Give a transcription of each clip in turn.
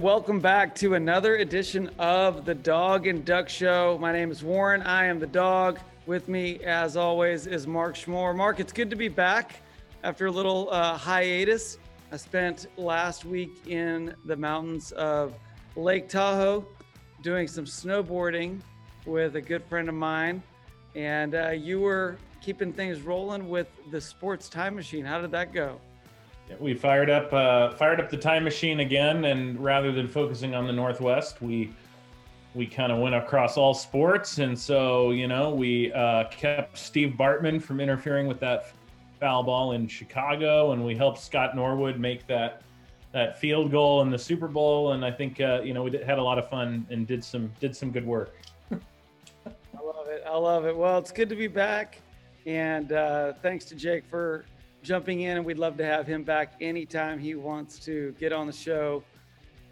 Welcome back to another edition of the Dog and Duck Show. My name is Warren. I am the dog. With me, as always, is Mark Schmore. Mark, it's good to be back after a little uh, hiatus. I spent last week in the mountains of Lake Tahoe doing some snowboarding with a good friend of mine, and uh, you were keeping things rolling with the sports time machine. How did that go? We fired up uh, fired up the time machine again, and rather than focusing on the Northwest, we we kind of went across all sports, and so you know we uh, kept Steve Bartman from interfering with that foul ball in Chicago, and we helped Scott Norwood make that that field goal in the Super Bowl, and I think uh, you know we did, had a lot of fun and did some did some good work. I love it. I love it. Well, it's good to be back, and uh, thanks to Jake for jumping in, and we'd love to have him back anytime he wants to get on the show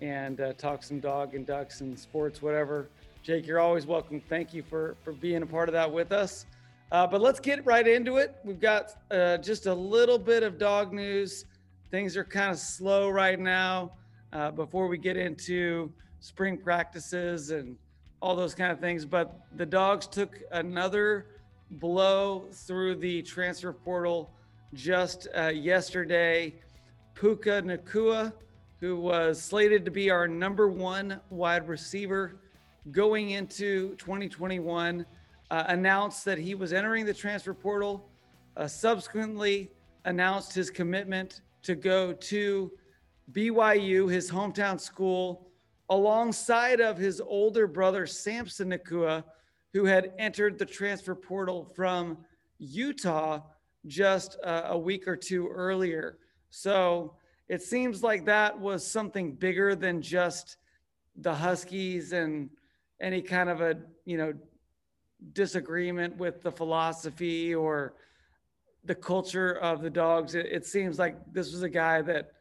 and uh, talk some dog and ducks and sports, whatever. Jake, you're always welcome. Thank you for for being a part of that with us. Uh, but let's get right into it. We've got uh, just a little bit of dog news. Things are kind of slow right now. Uh, before we get into spring practices and all those kind of things, but the dogs took another blow through the transfer portal just uh, yesterday. Puka Nacua, who was slated to be our number one wide receiver going into 2021, uh, announced that he was entering the transfer portal. Uh, subsequently, announced his commitment to go to BYU, his hometown school, alongside of his older brother Samson Nacua, who had entered the transfer portal from Utah just a, a week or two earlier. So it seems like that was something bigger than just the Huskies and any kind of a, you know, disagreement with the philosophy or the culture of the dogs. It, it, seems like this was a guy that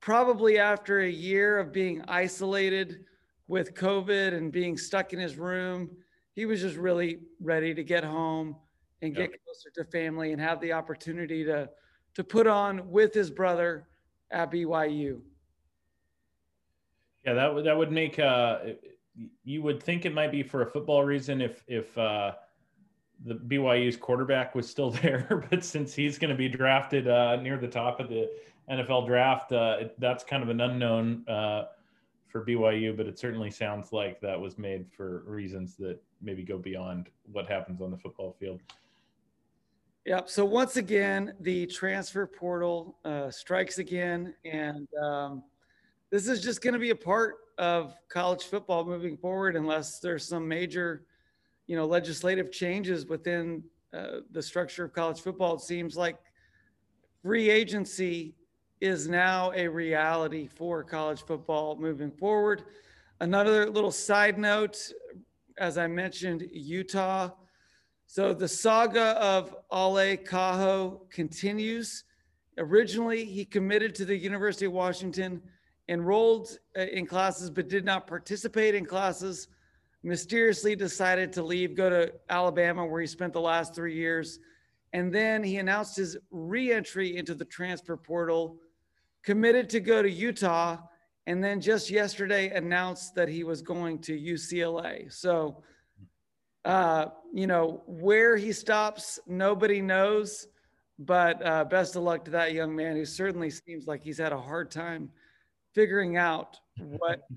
probably after a year of being isolated with COVID and being stuck in his room, he was just really ready to get home and get closer to family and have the opportunity to to put on with his brother at BYU. Yeah, that would that would make uh, you would think it might be for a football reason if if uh, the BYU's quarterback was still there, but since he's going to be drafted uh, near the top of the NFL draft, uh, that's kind of an unknown uh, for BYU. But it certainly sounds like that was made for reasons that maybe go beyond what happens on the football field. Yep. So once again, the transfer portal uh, strikes again, and um, this is just going to be a part of college football moving forward, unless there's some major, you know, legislative changes within uh, the structure of college football. It seems like free agency is now a reality for college football moving forward. Another little side note, as I mentioned, Utah so the saga of Ale Kaho continues. Originally, he committed to the University of Washington, enrolled uh, in classes, but did not participate in classes. Mysteriously decided to leave, go to Alabama, where he spent the last three years. And then he announced his reentry into the transfer portal, committed to go to Utah, and then just yesterday announced that he was going to UCLA. So uh, you know, where he stops, nobody knows. But uh, best of luck to that young man who certainly seems like he's had a hard time figuring out what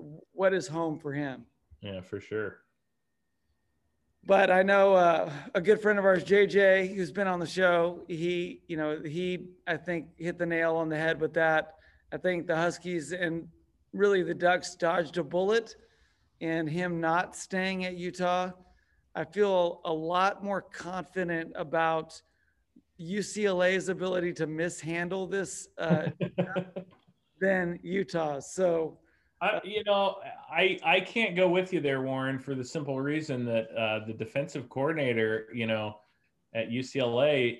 uh, what is home for him. Yeah, for sure. But I know uh, a good friend of ours, JJ, who's been on the show. He, you know, he I think hit the nail on the head with that. I think the Huskies and really the Ducks dodged a bullet and him not staying at Utah, I feel a lot more confident about UCLA's ability to mishandle this uh, than Utah. So, uh, you know, I I can't go with you there, Warren, for the simple reason that uh, the defensive coordinator, you know, at UCLA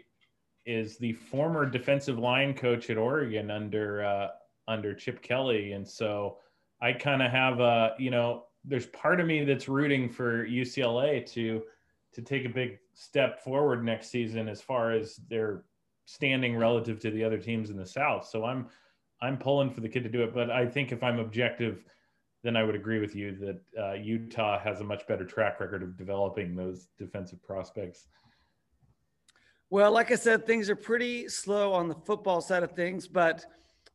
is the former defensive line coach at Oregon under uh, under Chip Kelly, and so I kind of have a you know there's part of me that's rooting for UCLA to to take a big step forward next season as far as their standing relative to the other teams in the South. So I'm I'm pulling for the kid to do it, but I think if I'm objective, then I would agree with you that uh, Utah has a much better track record of developing those defensive prospects. Well, like I said, things are pretty slow on the football side of things, but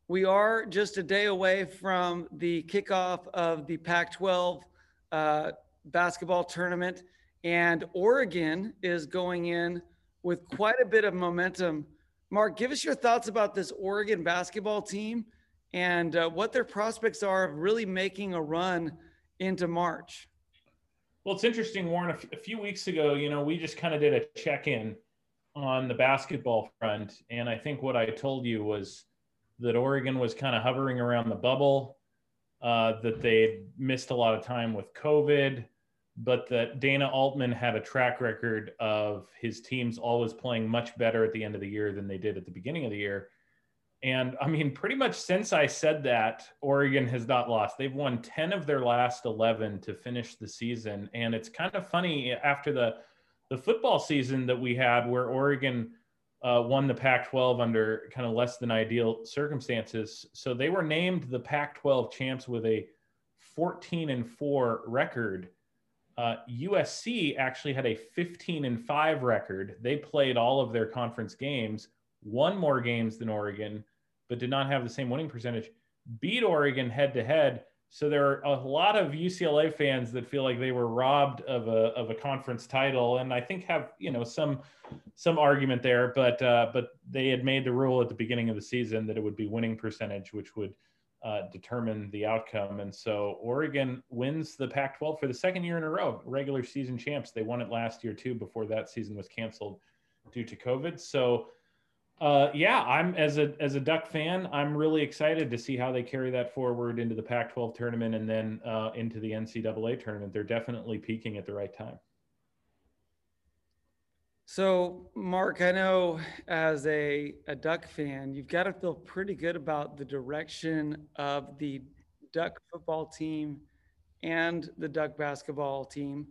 we are just a day away from the kickoff of the Pac 12 uh, basketball tournament. And Oregon is going in with quite a bit of momentum. Mark, give us your thoughts about this Oregon basketball team and uh, what their prospects are of really making a run into March. Well, it's interesting, Warren. A, f- a few weeks ago, you know, we just kind of did a check in on the basketball front. And I think what I told you was that Oregon was kind of hovering around the bubble, uh, that they missed a lot of time with COVID, but that Dana Altman had a track record of his teams always playing much better at the end of the year than they did at the beginning of the year. And I mean, pretty much since I said that, Oregon has not lost. They've won 10 of their last 11 to finish the season. And it's kind of funny after the, the football season that we had, where Oregon uh, won the Pac 12 under kind of less than ideal circumstances. So they were named the Pac 12 champs with a 14 and 4 record. Uh, USC actually had a 15 and 5 record. They played all of their conference games won more games than Oregon, but did not have the same winning percentage, beat Oregon head to head. So there are a lot of UCLA fans that feel like they were robbed of a of a conference title, and I think have you know some some argument there. But uh, but they had made the rule at the beginning of the season that it would be winning percentage, which would uh, determine the outcome. And so Oregon wins the Pac-12 for the second year in a row, regular season champs. They won it last year too, before that season was canceled due to COVID. So uh, yeah, I'm as a as a Duck fan, I'm really excited to see how they carry that forward into the Pac-12 tournament and then uh, into the NCAA tournament. They're definitely peaking at the right time. So, Mark, I know as a, a Duck fan, you've got to feel pretty good about the direction of the Duck football team and the Duck basketball team,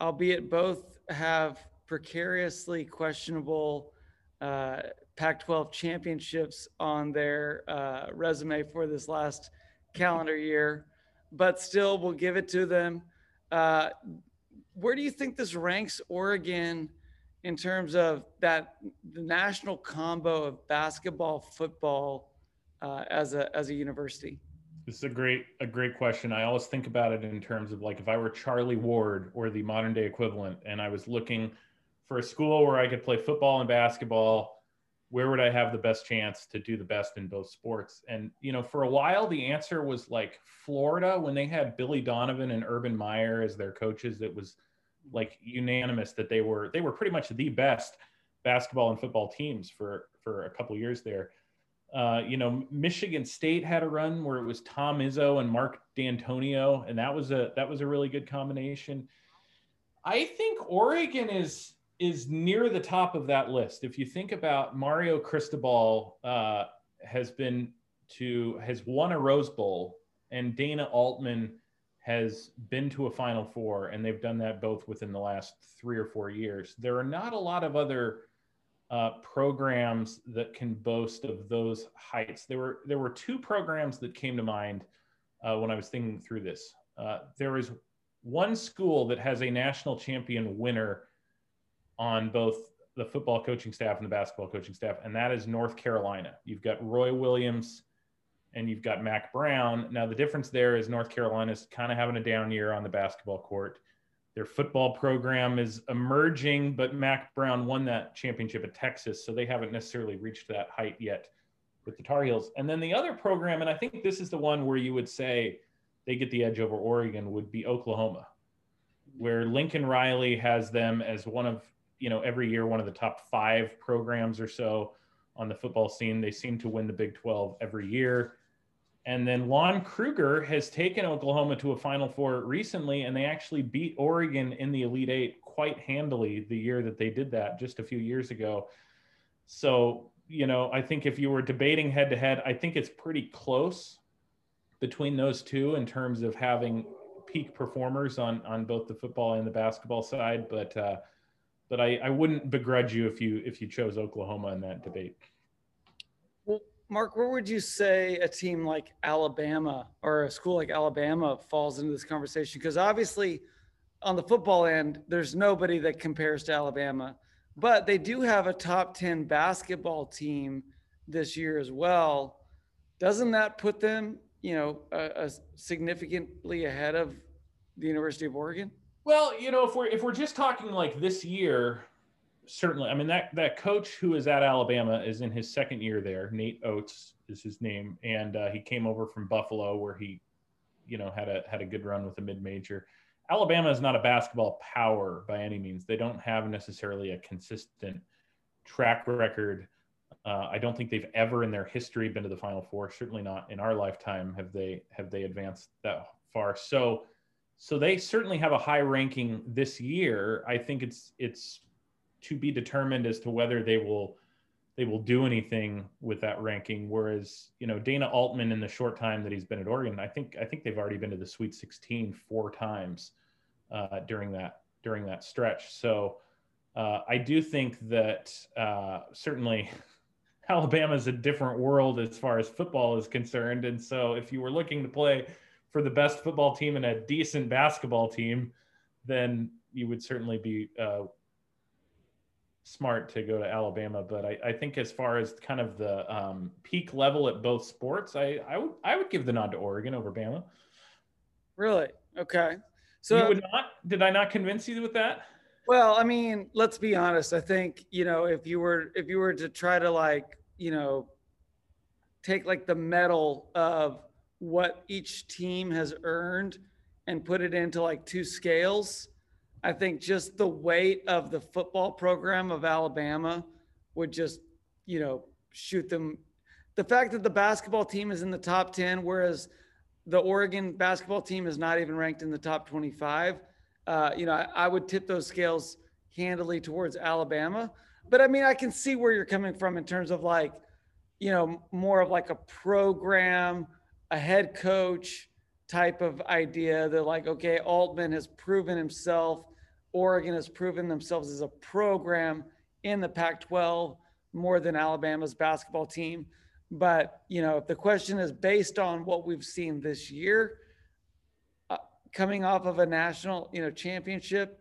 albeit both have precariously questionable uh, Pac 12 championships on their uh, resume for this last calendar year, but still, we'll give it to them. Uh, where do you think this ranks Oregon in terms of that the national combo of basketball, football uh, as a as a university? This is a great a great question. I always think about it in terms of like if I were Charlie Ward or the modern day equivalent, and I was looking for a school where I could play football and basketball where would I have the best chance to do the best in both sports? And, you know, for a while, the answer was like Florida when they had Billy Donovan and Urban Meyer as their coaches. It was like unanimous that they were, they were pretty much the best basketball and football teams for, for a couple years there. Uh, you know, Michigan State had a run where it was Tom Izzo and Mark Dantonio, and that was a, that was a really good combination. I think Oregon is, is near the top of that list. If you think about Mario Cristobal uh, has been to has won a Rose Bowl, and Dana Altman has been to a Final Four, and they've done that both within the last three or four years. There are not a lot of other uh, programs that can boast of those heights. There were there were two programs that came to mind uh, when I was thinking through this. Uh, there is one school that has a national champion winner on both the football coaching staff and the basketball coaching staff, and that is North Carolina. You've got Roy Williams and you've got Mack Brown. Now, the difference there is North Carolina is kind of having a down year on the basketball court. Their football program is emerging, but Mack Brown won that championship at Texas, so they haven't necessarily reached that height yet with the Tar Heels. And then the other program, and I think this is the one where you would say they get the edge over Oregon, would be Oklahoma, where Lincoln Riley has them as one of you know every year one of the top five programs or so on the football scene. They seem to win the Big 12 every year. And then Lon Kruger has taken Oklahoma to a Final Four recently, and they actually beat Oregon in the Elite Eight quite handily the year that they did that just a few years ago. So, you know, I think if you were debating head to head, I think it's pretty close between those two in terms of having peak performers on on both the football and the basketball side. But uh, but I, I wouldn't begrudge you if you if you chose Oklahoma in that debate. Well, Mark, where would you say a team like Alabama or a school like Alabama falls into this conversation? Because obviously, on the football end, there's nobody that compares to Alabama, but they do have a top 10 basketball team this year as well. Doesn't that put them, you know, a, a significantly ahead of the University of Oregon? Well, you know, if we're if we're just talking like this year, certainly. I mean that that coach who is at Alabama is in his second year there. Nate Oats is his name, and uh, he came over from Buffalo where he, you know, had a had a good run with a mid major. Alabama is not a basketball power by any means. They don't have necessarily a consistent track record. Uh, I don't think they've ever in their history been to the Final Four. Certainly not in our lifetime have they have they advanced that far. So, so they certainly have a high ranking this year. I think it's it's to be determined as to whether they will they will do anything with that ranking. Whereas, you know, Dana Altman in the short time that he's been at Oregon, I think I think they've already been to the Sweet 16 four times uh, during that during that stretch. So uh, I do think that uh, certainly Alabama is a different world as far as football is concerned. And so if you were looking to play for the best football team and a decent basketball team, then you would certainly be uh, smart to go to Alabama, but I, I think as far as kind of the um, peak level at both sports, I, I would I would give the nod to Oregon over Bama. Really? Okay. So you would not? Did I not convince you with that? Well, I mean, let's be honest. I think you know if you were if you were to try to like you know take like the medal of what each team has earned and put it into like two scales I think just the weight of the football program of Alabama would just, you know, shoot them. The fact that the basketball team is in the top 10, whereas the Oregon basketball team is not even ranked in the top 25, uh, you know, I, I would tip those scales handily towards Alabama. But I mean, I can see where you're coming from in terms of like, you know, more of like a program, a head coach type of idea They're like, okay, Altman has proven himself Oregon has proven themselves as a program in the Pac 12 more than Alabama's basketball team. But, you know, if the question is based on what we've seen this year, uh, coming off of a national, you know, championship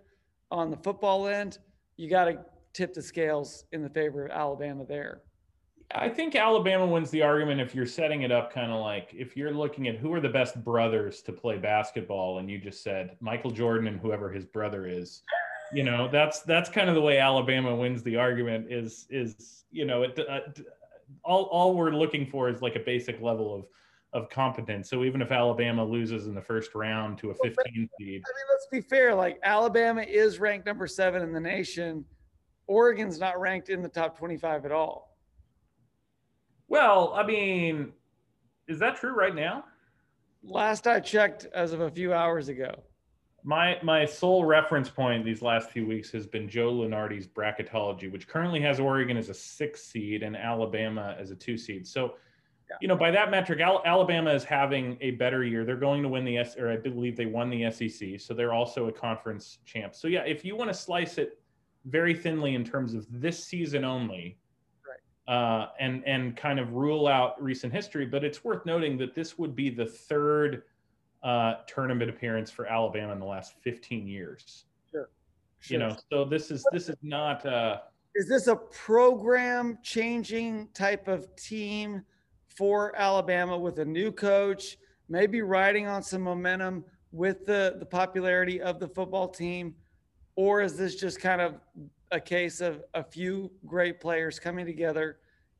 on the football end, you got to tip the scales in the favor of Alabama there. I think Alabama wins the argument if you're setting it up kind of like if you're looking at who are the best brothers to play basketball, and you just said Michael Jordan and whoever his brother is. You know, that's that's kind of the way Alabama wins the argument. Is is you know, it, uh, all all we're looking for is like a basic level of of competence. So even if Alabama loses in the first round to a 15 seed, I mean, let's be fair. Like Alabama is ranked number seven in the nation. Oregon's not ranked in the top 25 at all. Well, I mean, is that true right now? Last I checked, as of a few hours ago. My my sole reference point these last few weeks has been Joe Lunardi's bracketology, which currently has Oregon as a six seed and Alabama as a two seed. So, yeah. you know, by that metric, Al- Alabama is having a better year. They're going to win the S, or I believe they won the SEC, so they're also a conference champ. So, yeah, if you want to slice it very thinly in terms of this season only, uh, and and kind of rule out recent history. But it's worth noting that this would be the third uh, tournament appearance for Alabama in the last 15 years. Sure. sure. You know, so this is this is not. Uh, is this a program changing type of team for Alabama with a new coach, maybe riding on some momentum with the the popularity of the football team, or is this just kind of a case of a few great players coming together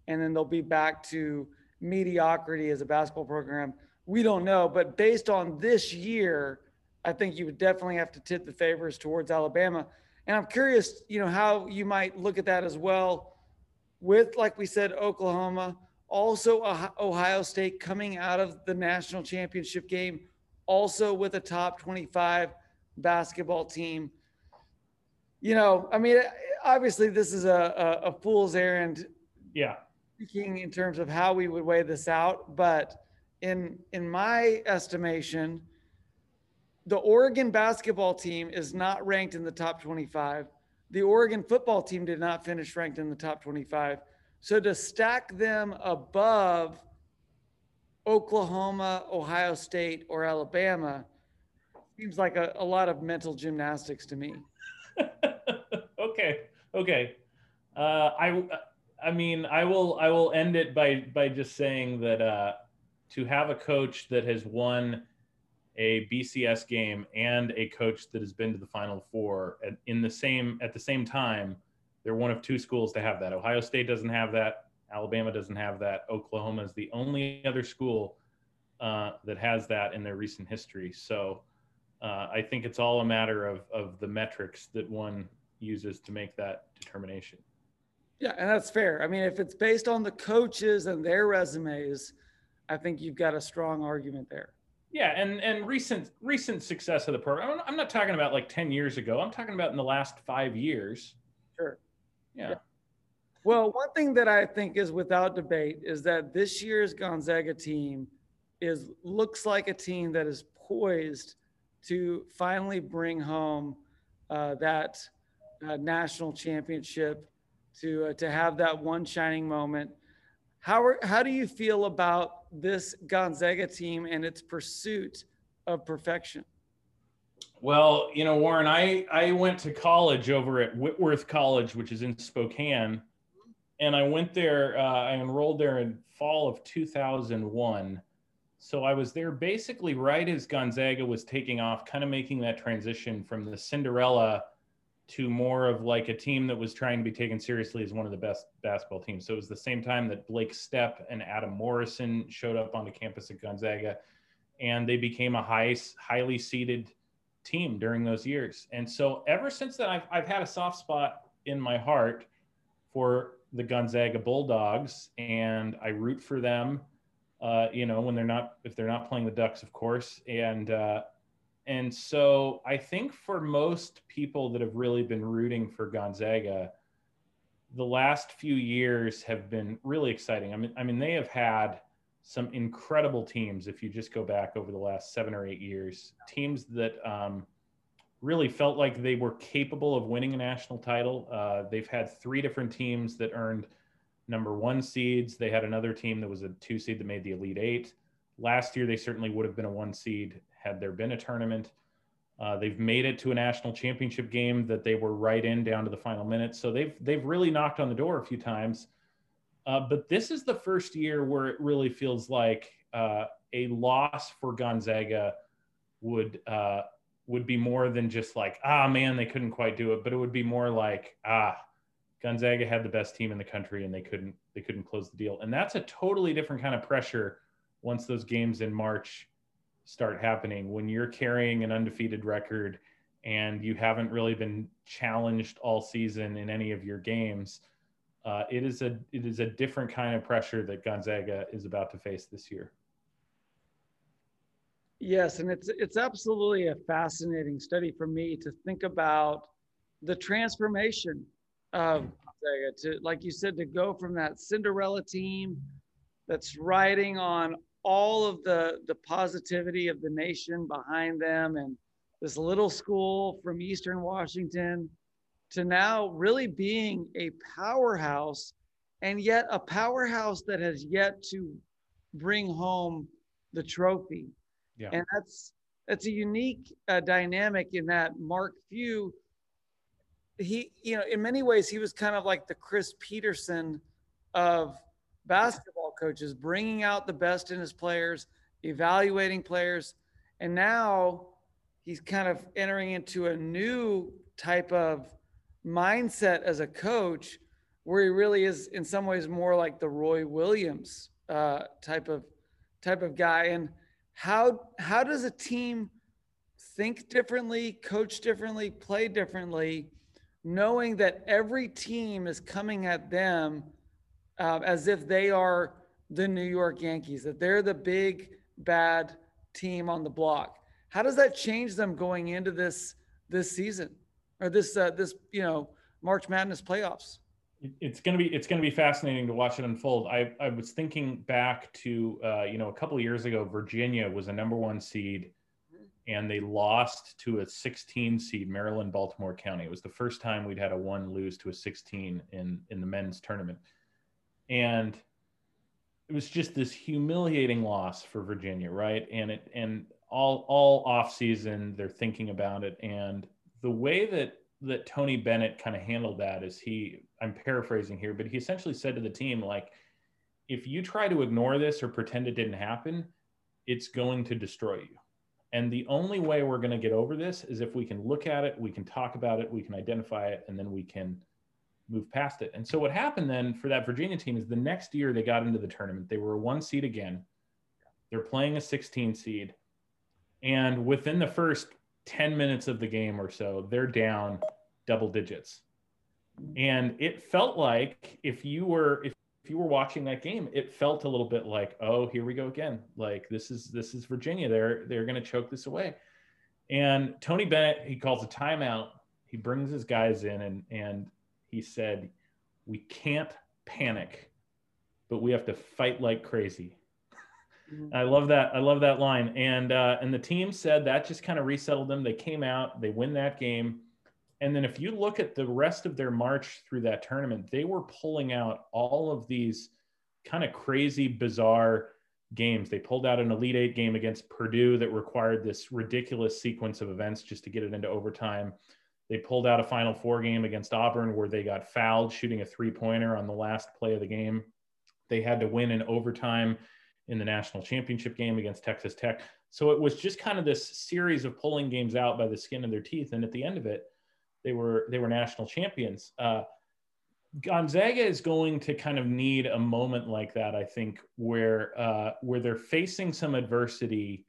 and then they'll be back to mediocrity as a basketball program. We don't know, but based on this year, I think you would definitely have to tip the favors towards Alabama. And I'm curious, you know, how you might look at that as well with, like we said, Oklahoma, also Ohio State coming out of the national championship game, also with a top 25 basketball team you know, I mean, obviously this is a, a, a fool's errand. Yeah. Speaking in terms of how we would weigh this out, but in in my estimation, the Oregon basketball team is not ranked in the top 25. The Oregon football team did not finish ranked in the top 25. So to stack them above Oklahoma, Ohio State, or Alabama seems like a, a lot of mental gymnastics to me. okay. Okay. Uh, I, I mean, I will, I will end it by, by just saying that, uh, to have a coach that has won a BCS game and a coach that has been to the Final Four at, in the same at the same time, they're one of two schools to have that. Ohio State doesn't have that. Alabama doesn't have that. Oklahoma is the only other school uh, that has that in their recent history. So uh, I think it's all a matter of of the metrics that one uses to make that determination. Yeah, and that's fair. I mean, if it's based on the coaches and their resumes, I think you've got a strong argument there. Yeah, and and recent recent success of the program. I'm not talking about like 10 years ago. I'm talking about in the last 5 years. Sure. Yeah. yeah. Well, one thing that I think is without debate is that this year's Gonzaga team is looks like a team that is poised to finally bring home uh, that uh, national championship, to uh, to have that one shining moment. How are, how do you feel about this Gonzaga team and its pursuit of perfection? Well, you know, Warren, I I went to college over at Whitworth College, which is in Spokane, and I went there. Uh, I enrolled there in fall of 2001 so I was there basically right as Gonzaga was taking off, kind of making that transition from the Cinderella to more of like a team that was trying to be taken seriously as one of the best basketball teams. So it was the same time that Blake Stepp and Adam Morrison showed up on the campus at Gonzaga, and they became a high, highly seeded team during those years. And so ever since then, I've, I've had a soft spot in my heart for the Gonzaga Bulldogs, and I root for them uh, you know, when they're not if they're not playing the Ducks, of course, and uh, and so I think for most people that have really been rooting for Gonzaga, the last few years have been really exciting. I mean, I mean they have had some incredible teams. If you just go back over the last seven or eight years, teams that um, really felt like they were capable of winning a national title. Uh, they've had three different teams that earned number one seeds. They had another team that was a two seed that made the Elite Eight. Last year, they certainly would have been a one seed had there been a tournament. Uh, they've made it to a national championship game that they were right in down to the final minute. So they've they've really knocked on the door a few times. Uh, but this is the first year where it really feels like uh, a loss for Gonzaga would uh, would be more than just like ah man they couldn't quite do it, but it would be more like ah Gonzaga had the best team in the country and they couldn't they couldn't close the deal. And that's a totally different kind of pressure once those games in March start happening when you're carrying an undefeated record and you haven't really been challenged all season in any of your games. Uh, it is a it is a different kind of pressure that Gonzaga is about to face this year. Yes, and it's it's absolutely a fascinating study for me to think about the transformation of Gonzaga to, like you said, to go from that Cinderella team that's riding on all of the the positivity of the nation behind them and this little school from Eastern Washington to now really being a powerhouse and yet a powerhouse that has yet to bring home the trophy. Yeah. And that's that's a unique uh, dynamic in that Mark Few he, you know, in many ways, he was kind of like the Chris Petersen of basketball coaches, bringing out the best in his players, evaluating players. And now he's kind of entering into a new type of mindset as a coach where he really is in some ways more like the Roy Williams uh, type of type of guy. And how how does a team think differently, coach differently, play differently knowing that every team is coming at them uh, as if they are the New York Yankees, that they're the big bad team on the block. How does that change them going into this this season or this uh, this you know March Madness playoffs? It's gonna be it's gonna be fascinating to watch it unfold. I I was thinking back to uh, you know a couple years ago, Virginia was a number one seed and they lost to a 16 seed Maryland Baltimore County. It was the first time we'd had a one lose to a 16 in in the men's tournament. and it was just this humiliating loss for Virginia, right? And it and all all off season they're thinking about it, and the way that that Tony Bennett kind of handled that is he I'm paraphrasing here, but he essentially said to the team like, if you try to ignore this or pretend it didn't happen, it's going to destroy you. And the only way we're going to get over this is if we can look at it, we can talk about it, we can identify it, and then we can move past it. And so what happened then for that Virginia team is the next year they got into the tournament. They were a one seed again. They're playing a 16 seed. And within the first 10 minutes of the game or so, they're down double digits. And it felt like if you were if, if you were watching that game, it felt a little bit like, oh, here we go again. Like this is this is Virginia. They're they're gonna choke this away. And Tony Bennett, he calls a timeout. He brings his guys in and and he said, We can't panic, but we have to fight like crazy. Mm-hmm. I love that. I love that line. And uh, and the team said that just kind of resettled them. They came out, they win that game. And then if you look at the rest of their march through that tournament, they were pulling out all of these kind of crazy, bizarre games. They pulled out an Elite Eight game against Purdue that required this ridiculous sequence of events just to get it into overtime. They pulled out a Final Four game against Auburn where they got fouled shooting a three pointer on the last play of the game. They had to win in overtime in the national championship game against Texas Tech. So it was just kind of this series of pulling games out by the skin of their teeth. And at the end of it, they were they were national champions. Uh, Gonzaga is going to kind of need a moment like that, I think, where uh, where they're facing some adversity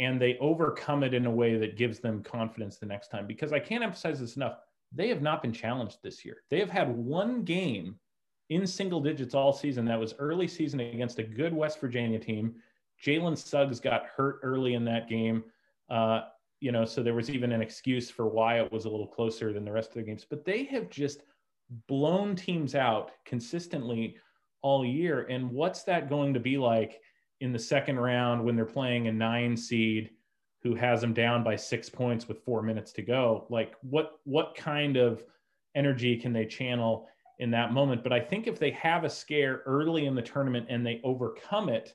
and they overcome it in a way that gives them confidence the next time. Because I can't emphasize this enough. They have not been challenged this year. They have had one game in single digits all season. That was early season against a good West Virginia team. Jalen Suggs got hurt early in that game. Uh, you know, so there was even an excuse for why it was a little closer than the rest of the games. But they have just blown teams out consistently all year. And what's that going to be like in the second round when they're playing a nine seed who has them down by six points with four minutes to go. Like what what kind of energy can they channel in that moment? But i think if they have a scare early in the tournament and they overcome it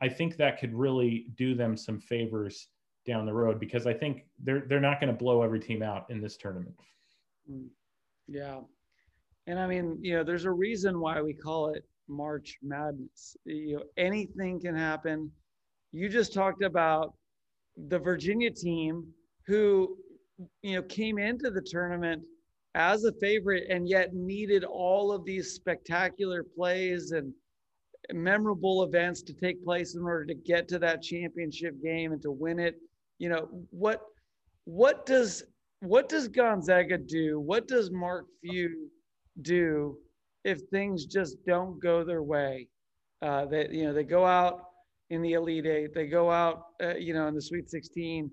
i think that could really do them some favors down the road because i think they're they're not going to blow every team out in this tournament. Mm. yeah. And i mean you know there's a reason why we call it March Madness. You know, anything can happen. You just talked about the Virginia team who, you know, came into the tournament as a favorite and yet needed all of these spectacular plays and memorable events to take place in order to get to that championship game and to win it. You know, what what does what does Gonzaga do? What does Mark Few do if things just don't go their way. Uh, that you know they go out in the Elite Eight, they go out, uh, you know, in the Sweet 16.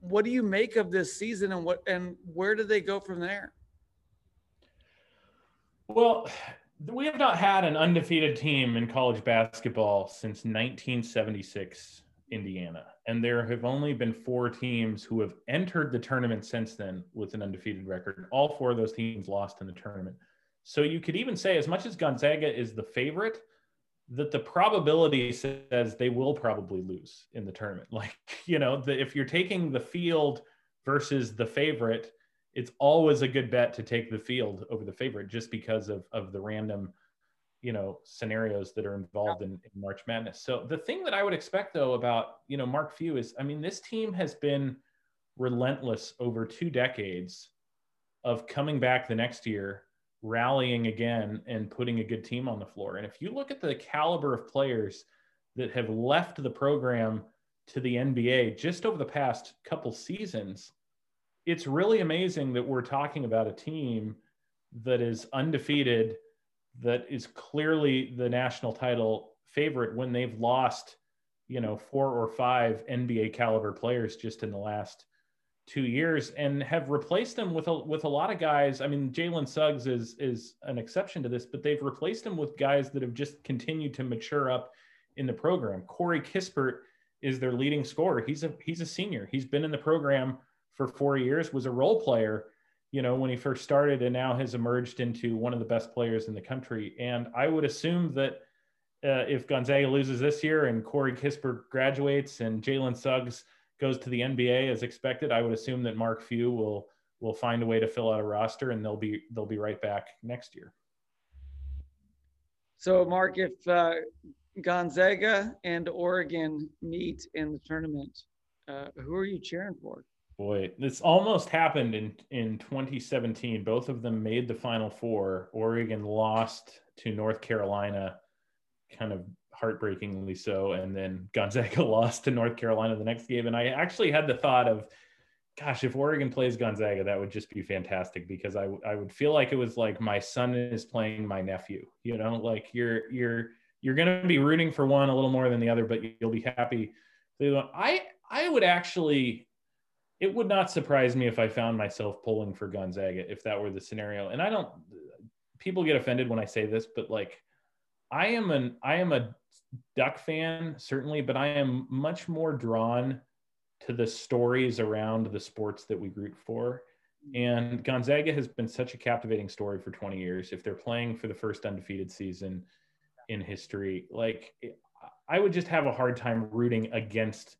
What do you make of this season, and what and where do they go from there? Well, we have not had an undefeated team in college basketball since 1976 Indiana. And there have only been four teams who have entered the tournament since then with an undefeated record. All four of those teams lost in the tournament. So you could even say, as much as Gonzaga is the favorite, that the probability says they will probably lose in the tournament. Like, you know, the, if you're taking the field versus the favorite, it's always a good bet to take the field over the favorite just because of, of the random you know scenarios that are involved in, in, March Madness. So the thing that I would expect though about you know Mark Few is I mean this team has been relentless over two decades of coming back the next year, rallying again and putting a good team on the floor. And if you look at the caliber of players that have left the program to the NBA just over the past couple seasons, it's really amazing that we're talking about a team that is undefeated that is clearly the national title favorite when they've lost, you know, four or five NBA caliber players just in the last two years and have replaced them with a with a lot of guys. I mean, Jalen Suggs is is an exception to this, but they've replaced him with guys that have just continued to mature up in the program. Corey Kispert is their leading scorer. He's a he's a senior. He's been in the program for four years, was a role player you know, when he first started, and now has emerged into one of the best players in the country. And I would assume that uh, if Gonzaga loses this year and Corey Kispert graduates and Jalen Suggs goes to the NBA as expected, I would assume that Mark Few will will find a way to fill out a roster, and they'll be they'll be right back next year. So, Mark, if uh, Gonzaga and Oregon meet in the tournament, uh, who are you cheering for? Boy, this almost happened in in 2017. Both of them made the Final Four. Oregon lost to North Carolina, kind of heartbreakingly so, and then Gonzaga lost to North Carolina the next game. And I actually had the thought of, gosh, if Oregon plays Gonzaga, that would just be fantastic because I I would feel like it was like my son is playing my nephew. You know, like you're you're you're going to be rooting for one a little more than the other, but you'll be happy. I I would actually it would not surprise me if I found myself pulling for Gonzaga if that were the scenario. And I don't people get offended when I say this, but like I am an I am a duck fan certainly, but I am much more drawn to the stories around the sports that we root for. And Gonzaga has been such a captivating story for 20 years. If they're playing for the first undefeated season in history, like I would just have a hard time rooting against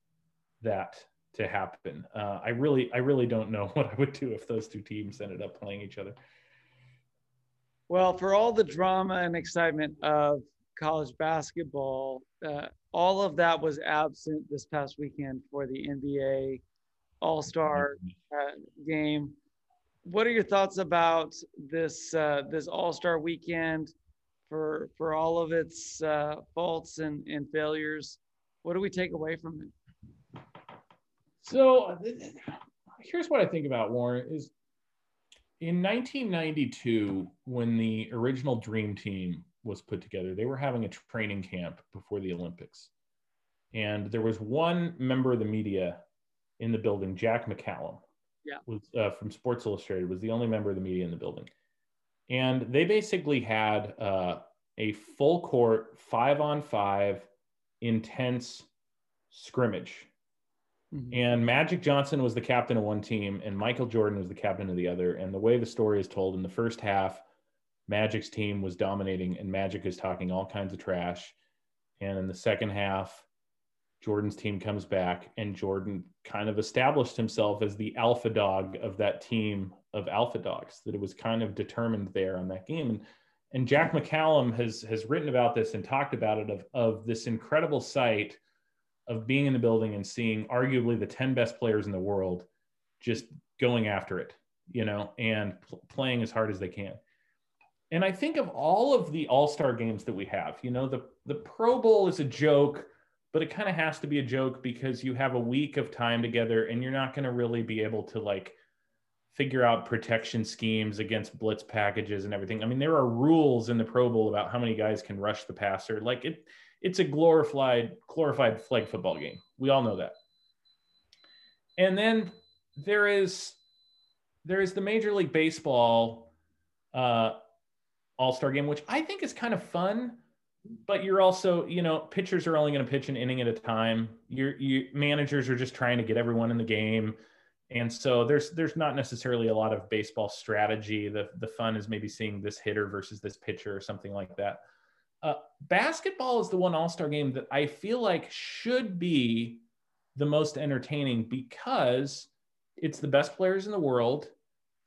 that to happen. Uh, I really, I really don't know what I would do if those two teams ended up playing each other. Well, for all the drama and excitement of college basketball, uh, all of that was absent this past weekend for the NBA All Star uh, game. What are your thoughts about this uh, this All Star weekend for for all of its uh, faults and, and failures? What do we take away from it? So here's what I think about Warren is in 1992 when the original dream team was put together they were having a training camp before the olympics. And there was one member of the media in the building jack mccallum yeah. was uh, from sports illustrated was the only member of the media in the building. And they basically had uh, a full court five on five intense scrimmage Mm-hmm. And Magic Johnson was the captain of one team, and Michael Jordan was the captain of the other. And the way the story is told in the first half, Magic's team was dominating, and Magic is talking all kinds of trash. And in the second half, Jordan's team comes back, and Jordan kind of established himself as the alpha dog of that team of alpha dogs. That it was kind of determined there on that game. And and Jack McCallum has has written about this and talked about it of of this incredible sight of being in the building and seeing arguably the 10 best players in the world just going after it, you know, and pl- playing as hard as they can. And I think of all of the all-star games that we have, you know, the the Pro Bowl is a joke, but it kind of has to be a joke because you have a week of time together and you're not going to really be able to like figure out protection schemes against blitz packages and everything. I mean, there are rules in the Pro Bowl about how many guys can rush the passer. Like it it's a glorified glorified flag football game. We all know that. And then there is there is the Major League Baseball uh, All Star Game, which I think is kind of fun. But you're also, you know, pitchers are only going to pitch an inning at a time. Your you managers are just trying to get everyone in the game, and so there's there's not necessarily a lot of baseball strategy. The the fun is maybe seeing this hitter versus this pitcher or something like that. Uh, basketball is the one All Star game that I feel like should be the most entertaining because it's the best players in the world.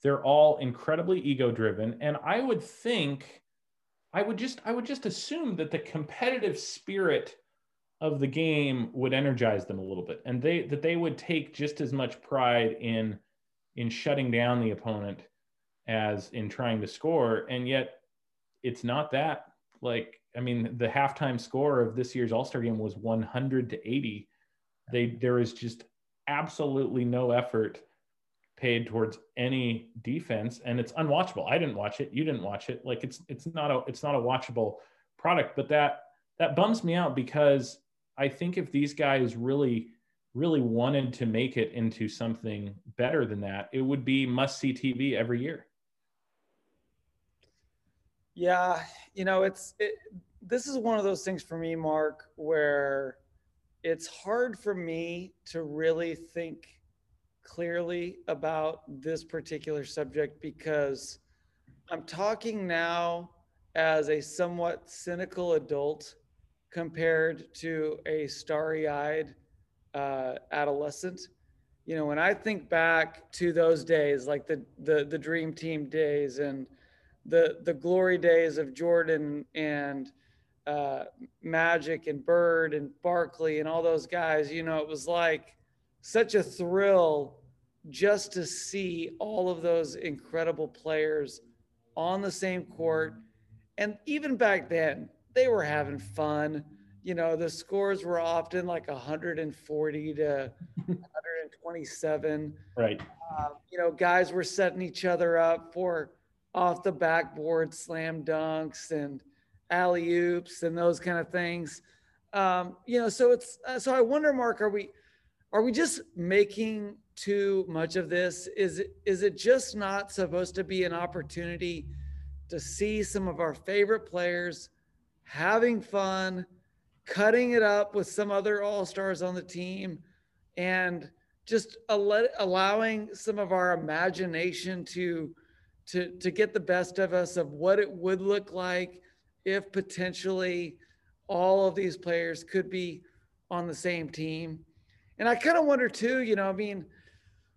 They're all incredibly ego driven, and I would think, I would just, I would just assume that the competitive spirit of the game would energize them a little bit, and they that they would take just as much pride in in shutting down the opponent as in trying to score, and yet it's not that. Like I mean, the halftime score of this year's All Star game was 100 to 80. They there is just absolutely no effort paid towards any defense, and it's unwatchable. I didn't watch it. You didn't watch it. Like it's it's not a it's not a watchable product. But that that bums me out because I think if these guys really really wanted to make it into something better than that, it would be must see TV every year. Yeah, you know, it's it, this is one of those things for me, Mark, where it's hard for me to really think clearly about this particular subject because I'm talking now as a somewhat cynical adult compared to a starry eyed uh, adolescent. You know, when I think back to those days, like the, the, the dream team days and the, the glory days of Jordan and uh, Magic and Bird and Barkley and all those guys, you know, it was like such a thrill just to see all of those incredible players on the same court. And even back then, they were having fun. You know, the scores were often like 140 to 127. Right. Uh, you know, guys were setting each other up for off the backboard slam dunks and alley oops and those kind of things. Um, you know, so it's uh, so I wonder, Mark, are we are we just making too much of this? Is it is it just not supposed to be an opportunity to see some of our favorite players having fun, cutting it up with some other all stars on the team, and just allowing some of our imagination to to to get the best of us of what it would look like if potentially all of these players could be on the same team. And I kind of wonder too, you know, I mean,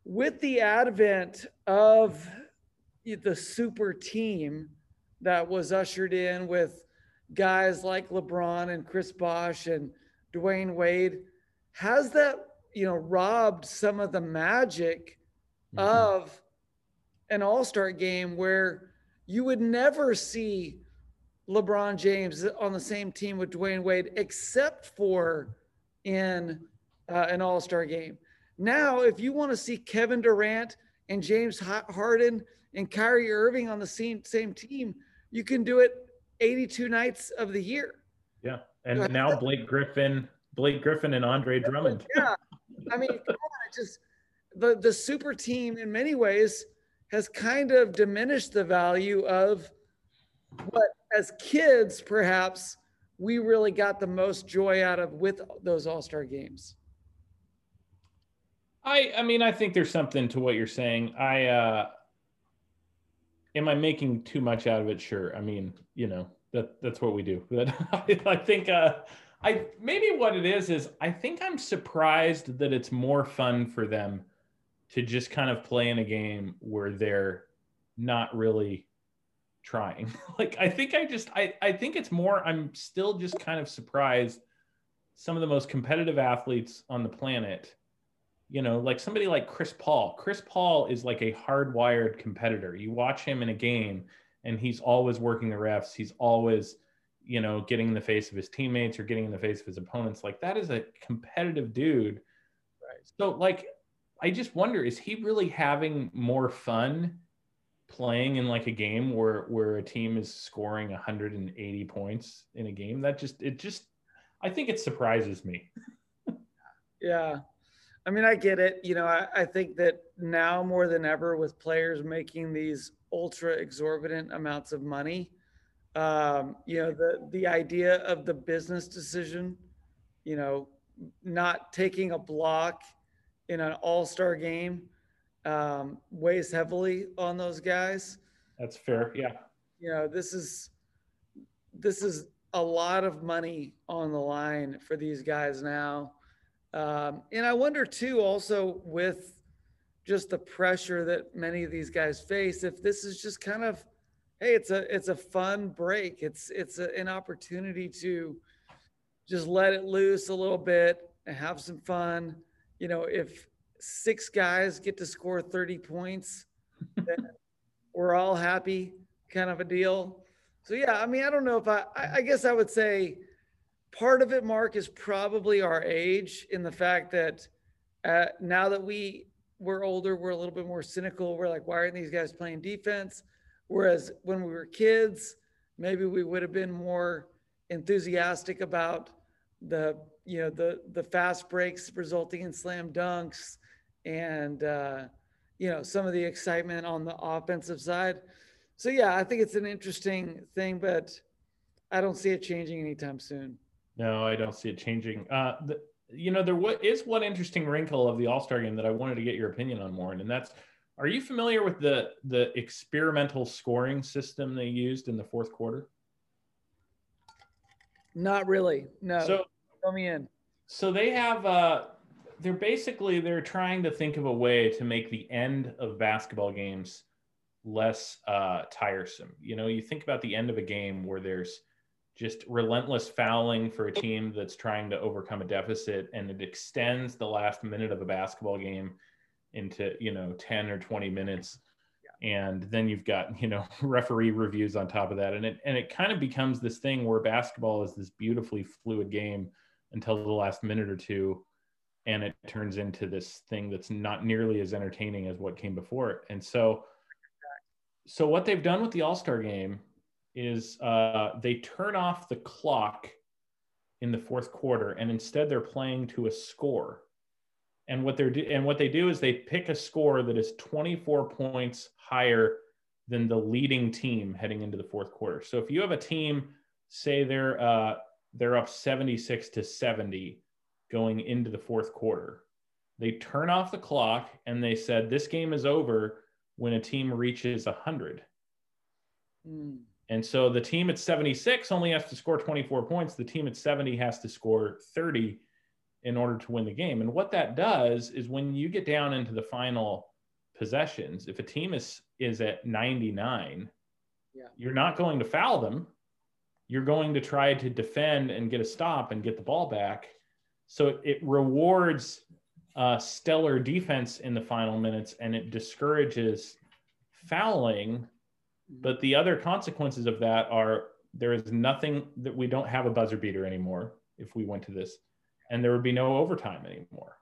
with the advent of the super team that was ushered in with guys like LeBron and Chris Bosh and Dwyane Wade, has that, you know, robbed some of the magic mm-hmm. of an all star game where you would never see LeBron James on the same team with Dwyane Wade, except for in uh, an All Star game. Now, if you want to see Kevin Durant and James Harden and Kyrie Irving on the same same team, you can do it 82 nights of the year. Yeah, and now Blake Griffin, Blake Griffin, and Andre Drummond. yeah, I mean, come on, just the the super team in many ways has kind of diminished the value of what as kids, perhaps we really got the most joy out of with those All Star games. I I mean I think there's something to what you're saying. I uh am I making too much out of it? Sure. I mean, you know, that that's what we do. But I, think uh I maybe what it is is I think I'm surprised that it's more fun for them to just kind of play in a game where they're not really trying. like I think I just I I think it's more I'm still just kind of surprised some of the most competitive athletes on the planet. You know, like somebody like Chris Paul. Chris Paul is like a hardwired competitor. You watch him in a game and he's always working the refs. He's always, you know, getting in the face of his teammates or getting in the face of his opponents. Like that is a competitive dude. Right. So like I just wonder is he really having more fun playing in like a game where where a team is scoring 180 points in a game? That just it just i think it surprises me. Yeah. I mean i get it. You know I, I think that now more than ever with players making these ultra exorbitant amounts of money um, you know the the idea of the business decision you know not taking a block in an all-star game um, weighs heavily on those guys. That's fair. Yeah. You know, this is this is a lot of money on the line for these guys now. Um, and I wonder too, also with just the pressure that many of these guys face, if this is just kind of, hey, it's a it's a fun break. It's it's a, an opportunity to just let it loose a little bit and have some fun. You know, if six guys get to score 30 points, we're all happy kind of a deal. So yeah, I mean, I don't know if I, I guess I would say part of it, Mark, is probably our age in the fact that uh, now that we we're older, we're a little bit more cynical. We're like, why aren't these guys playing defense? Whereas when we were kids, maybe we would have been more enthusiastic about the you know the the fast breaks resulting in slam dunks and uh, you know some of the excitement on the offensive side. So yeah, I think it's an interesting thing, but I don't see it changing anytime soon. No, I don't see it changing. Uh, the, you know, there is one interesting wrinkle of the All Star game that I wanted to get your opinion on, Warren, and that's are you familiar with the the experimental scoring system they used in the fourth quarter? Not really. No. So fill me in. So they have uh they're basically they're trying to think of a way to make the end of basketball games less uh tiresome. You know, you think about the end of a game where there's just relentless fouling for a team that's trying to overcome a deficit and it extends the last minute of a basketball game into you know 10 or 20 minutes yeah. and then you've got you know referee reviews on top of that and it and it kind of becomes this thing where basketball is this beautifully fluid game until the last minute or two and it turns into this thing that's not nearly as entertaining as what came before it and so so what they've done with the all-star game is uh, they turn off the clock in the fourth quarter and instead they're playing to a score and what they're do- and what they do is they pick a score that is 24 points higher than the leading team heading into the fourth quarter. So if you have a team, say they're uh, they're up 76 to 70 going into the fourth quarter, they turn off the clock and they said this game is over when a team reaches 100. Mm. And so the team at 76 only has to score 24 points. The team at 70 has to score 30 in order to win the game. And what that does is when you get down into the final possessions, if a team is is at 99, yeah. you're not going to foul them. You're going to try to defend and get a stop and get the ball back. So it, rewards uh, stellar defense in the final minutes and it discourages fouling. But the other consequences of that are there is nothing that we don't have a buzzer beater anymore if we went to this and there would be no overtime anymore.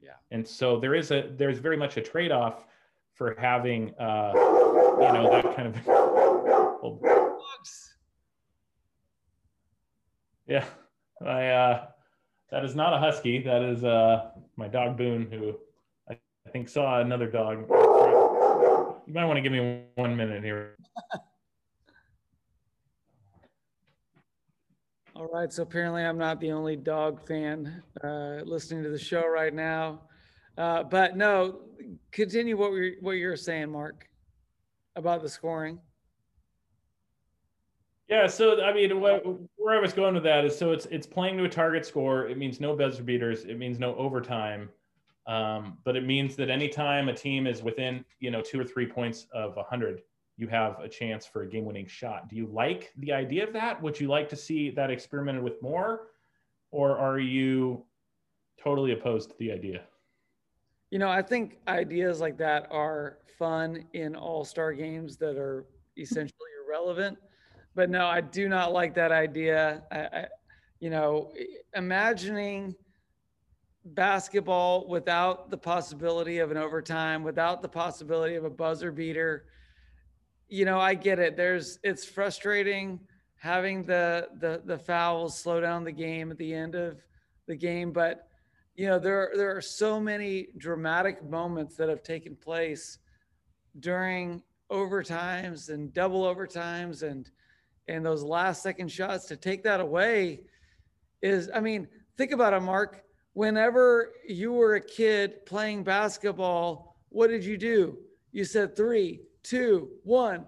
Yeah. And so there is a there's very much a trade-off for having uh, you know that kind of well, yeah. I uh, that is not a husky. That is uh, my dog Boone, who I, I think saw another dog. You might want to give me one minute here. All right, so apparently I'm not the only dog fan uh, listening to the show right now. Uh, but no, continue what we what you're saying, Mark, about the scoring. Yeah, so I mean, what, where I was going with that is, so it's it's playing to a target score. It means no buzzer beaters. It means no overtime. Um, but it means that anytime a team is within, you know, two or three points of a 100, you have a chance for a game winning shot. Do you like the idea of that? Would you like to see that experimented with more? Or are you totally opposed to the idea? You know, I think ideas like that are fun in all star games that are essentially irrelevant. But no, I do not like that idea. I, I, you know, imagining basketball without the possibility of an overtime, without the possibility of a buzzer beater, you know, I get it. There's it's frustrating having the the the fouls slow down the game at the end of the game, but you know, there there are so many dramatic moments that have taken place during overtimes and double overtimes and and those last second shots to take that away is I mean, think about it, Mark. Whenever you were a kid playing basketball, what did you do? You said three, two, one,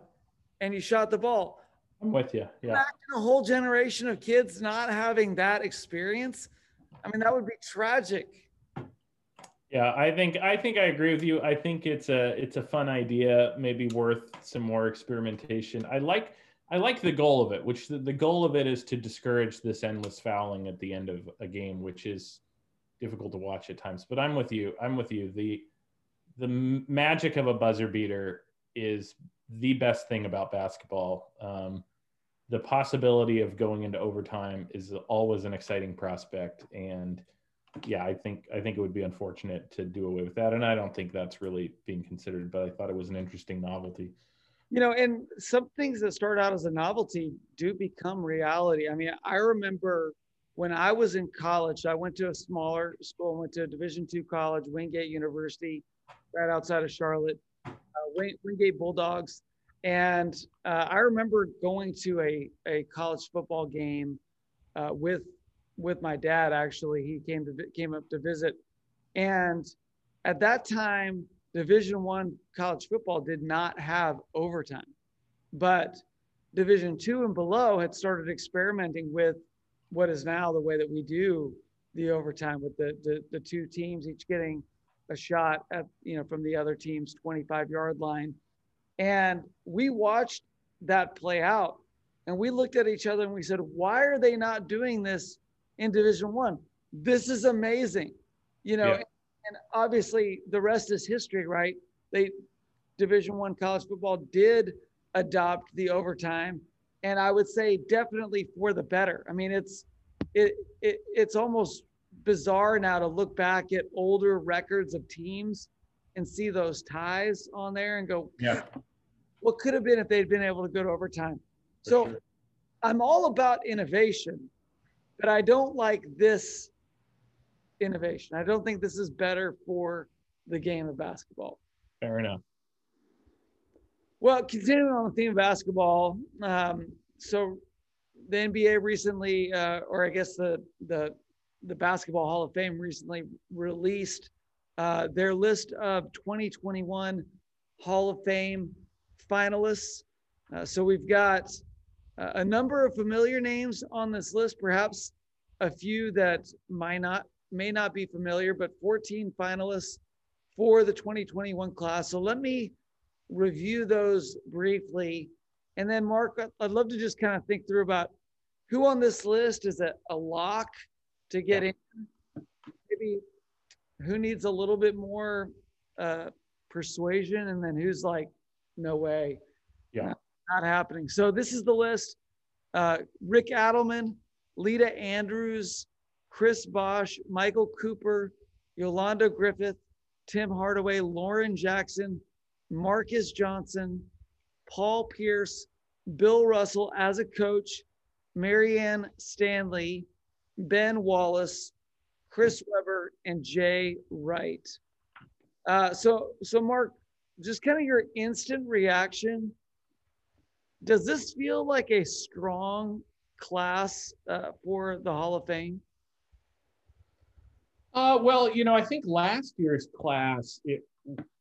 and you shot the ball. I'm with you. Yeah. Imagine a whole generation of kids not having that experience. I mean, that would be tragic. Yeah, I think I think I agree with you. I think it's a it's a fun idea, maybe worth some more experimentation. I like I like the goal of it, which the, the goal of it is to discourage this endless fouling at the end of a game, which is difficult to watch at times. But I'm with you. I'm with you. The the magic of a buzzer beater is the best thing about basketball. Um, the possibility of going into overtime is always an exciting prospect, and yeah, I think I think it would be unfortunate to do away with that, and I don't think that's really being considered. But I thought it was an interesting novelty. You know, and some things that start out as a novelty do become reality. I mean, I remember when I was in college, I went to a smaller school, went to a Division two college, Wingate University, right outside of Charlotte uh, Wingate Bulldogs. And uh, I remember going to a, a college football game uh, with with my dad. Actually, he came to came up to visit, and at that time, Division One college football did not have overtime, but Division Two and below had started experimenting with what is now the way that we do the overtime with the the, the two teams each getting a shot at you know from the other team's 25 yard line. And we watched that play out and we looked at each other and we said why are they not doing this in division one? This is amazing. You know yeah. And obviously the rest is history right they division one college football did adopt the overtime and i would say definitely for the better i mean it's it, it it's almost bizarre now to look back at older records of teams and see those ties on there and go, yeah, what could have been if they'd been able to go to overtime? For so sure. I'm all about innovation, but I don't like this innovation. I don't think this is better for the game of basketball. Fair enough. Well, continuing on the theme of basketball, um, so the NBA recently, uh, or I guess the the the Basketball Hall of Fame recently released uh, their list of 2021 Hall of Fame finalists. Uh, so we've got uh, a number of familiar names on this list, perhaps a few that might not may not be familiar, but 14 finalists for the 2021 class. So let me review those briefly. And then Mark, I'd love to just kind of think through about who on this list is a, a lock to get in. Maybe who needs a little bit more uh, persuasion, and then who's like, no way, yeah, not, not happening. So this is the list: uh, Rick Adelman, Leta Andrews, Chris Bosh, Michael Cooper, Yolanda Griffith, Tim Hardaway, Lauren Jackson, Marques Johnson, Paul Pierce, Bill Russell as a coach, Marianne Stanley, Ben Wallace, Chris Webber, and Jay Wright. Uh, so, so Mark, just kind of your instant reaction. Does this feel like a strong class uh, for the Hall of Fame? Uh, well, you know, I think last year's class it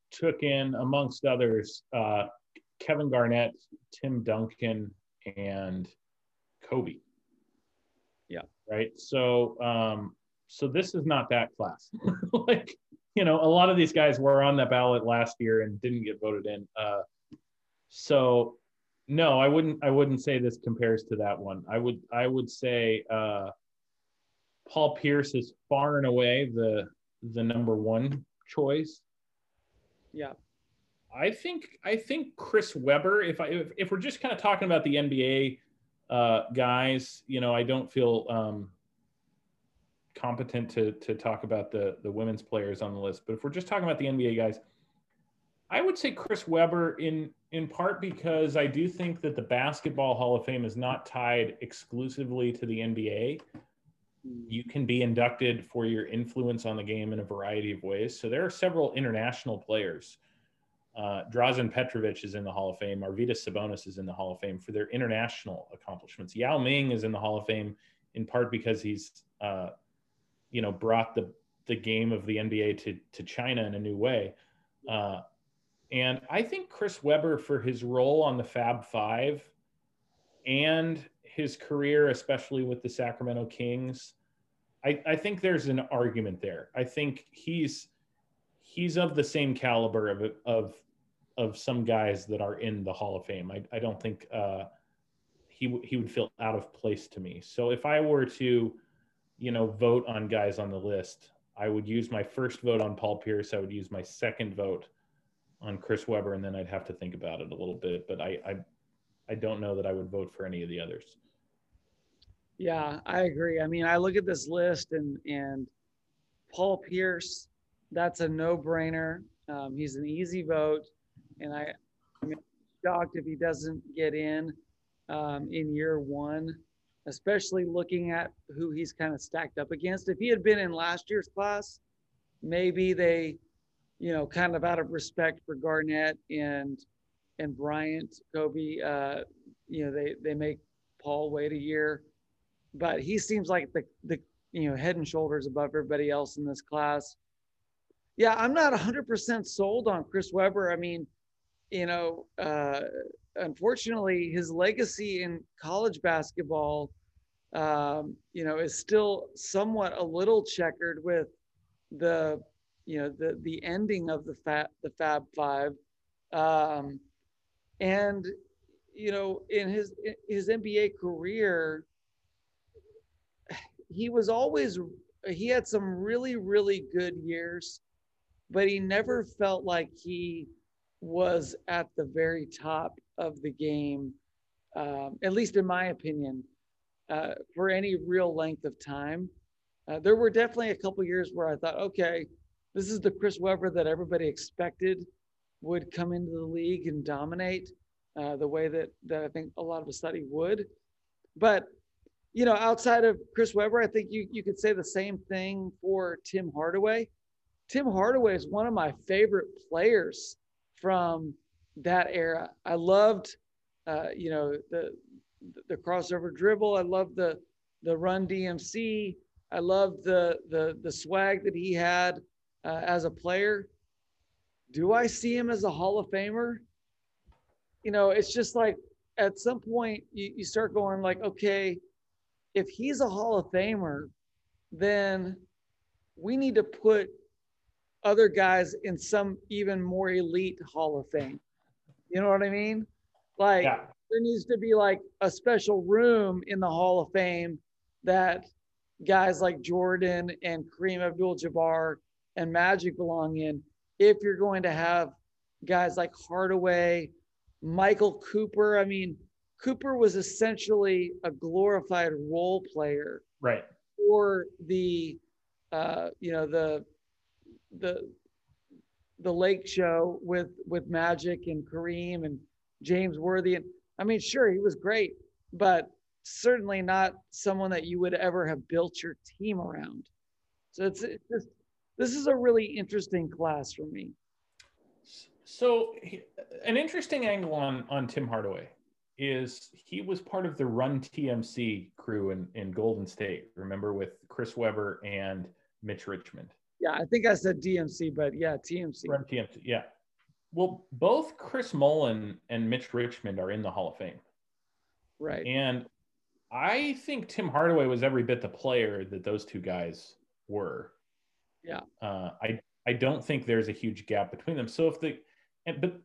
took in, amongst others, uh, Kevin Garnett, Tim Duncan, and Kobe. Yeah. Right. So, um, so this is not that class. like, you know, a lot of these guys were on that ballot last year and didn't get voted in. Uh, so, no, I wouldn't. I wouldn't say this compares to that one. I would. I would say uh, Paul Pierce is far and away the the number one choice. Yeah. I think I think Chris Webber. If I if, if we're just kind of talking about the NBA uh, guys, you know, I don't feel um, competent to to talk about the the women's players on the list. But if we're just talking about the NBA guys, I would say Chris Webber in in part because I do think that the Basketball Hall of Fame is not tied exclusively to the NBA. You can be inducted for your influence on the game in a variety of ways. So there are several international players uh, Drazen Petrovic is in the Hall of Fame. Arvydas Sabonis is in the Hall of Fame for their international accomplishments. Yao Ming is in the Hall of Fame in part because he's, uh, you know, brought the the game of the NBA to to China in a new way. Uh, and I think Chris Webber for his role on the Fab Five and his career, especially with the Sacramento Kings, I, I think there's an argument there. I think he's he's of the same caliber of of of some guys that are in the Hall of Fame. I, I don't think uh, he he would feel out of place to me. So if I were to, you know, vote on guys on the list, I would use my first vote on Paul Pierce. I would use my second vote on Chris Webber, and then I'd have to think about it a little bit. But I I, I don't know that I would vote for any of the others. Yeah, I agree. I mean, I look at this list and and Paul Pierce, that's a no brainer. Um, he's an easy vote and I, I'm shocked if he doesn't get in um, in year one, especially looking at who he's kind of stacked up against. If he had been in last year's class, maybe they, you know, kind of out of respect for Garnett and and Bryant, Kobe, uh, you know, they they make Paul wait a year. But he seems like the the you know head and shoulders above everybody else in this class. Yeah, I'm not 100% sold on Chris Webber. I mean, you know, uh, unfortunately, his legacy in college basketball, um, you know, is still somewhat a little checkered with the, you know, the the ending of the fat the Fab Five, um, and you know, in his his NBA career, he was always he had some really really good years, but he never felt like he was at the very top of the game, um, at least in my opinion, uh, for any real length of time. Uh, there were definitely a couple years where I thought, okay, this is the Chris Webber that everybody expected would come into the league and dominate uh, the way that that I think a lot of us thought he would. But you know, outside of Chris Webber, I think you you could say the same thing for Tim Hardaway. Tim Hardaway is one of my favorite players from that era. I loved, uh, you know, the the crossover dribble. I loved the the run DMC. I loved the the the swag that he had uh, as a player. Do I see him as a Hall of Famer? You know, it's just like at some point you, you start going like, okay, if he's a Hall of Famer, then we need to put other guys in some even more elite Hall of Fame. You know what I mean? Like yeah. there needs to be like a special room in the Hall of Fame that guys like Jordan and Kareem Abdul-Jabbar and Magic belong in. If you're going to have guys like Hardaway, Michael Cooper, I mean, Cooper was essentially a glorified role player, right? For the, uh, you know, the the the Lake Show with with Magic and Kareem and James Worthy, and I mean, sure, he was great, but certainly not someone that you would ever have built your team around. So it's, it's just, this is a really interesting class for me. So an interesting angle on on Tim Hardaway is he was part of the Run TMC crew in, in Golden State. Remember with Chris Webber and Mitch Richmond. Yeah, I think I said DMC, but yeah, TMC. Run TMC, yeah. Well, both Chris Mullin and Mitch Richmond are in the Hall of Fame. Right. And I think Tim Hardaway was every bit the player that those two guys were. Yeah. Uh, I I don't think there's a huge gap between them. So if the and, but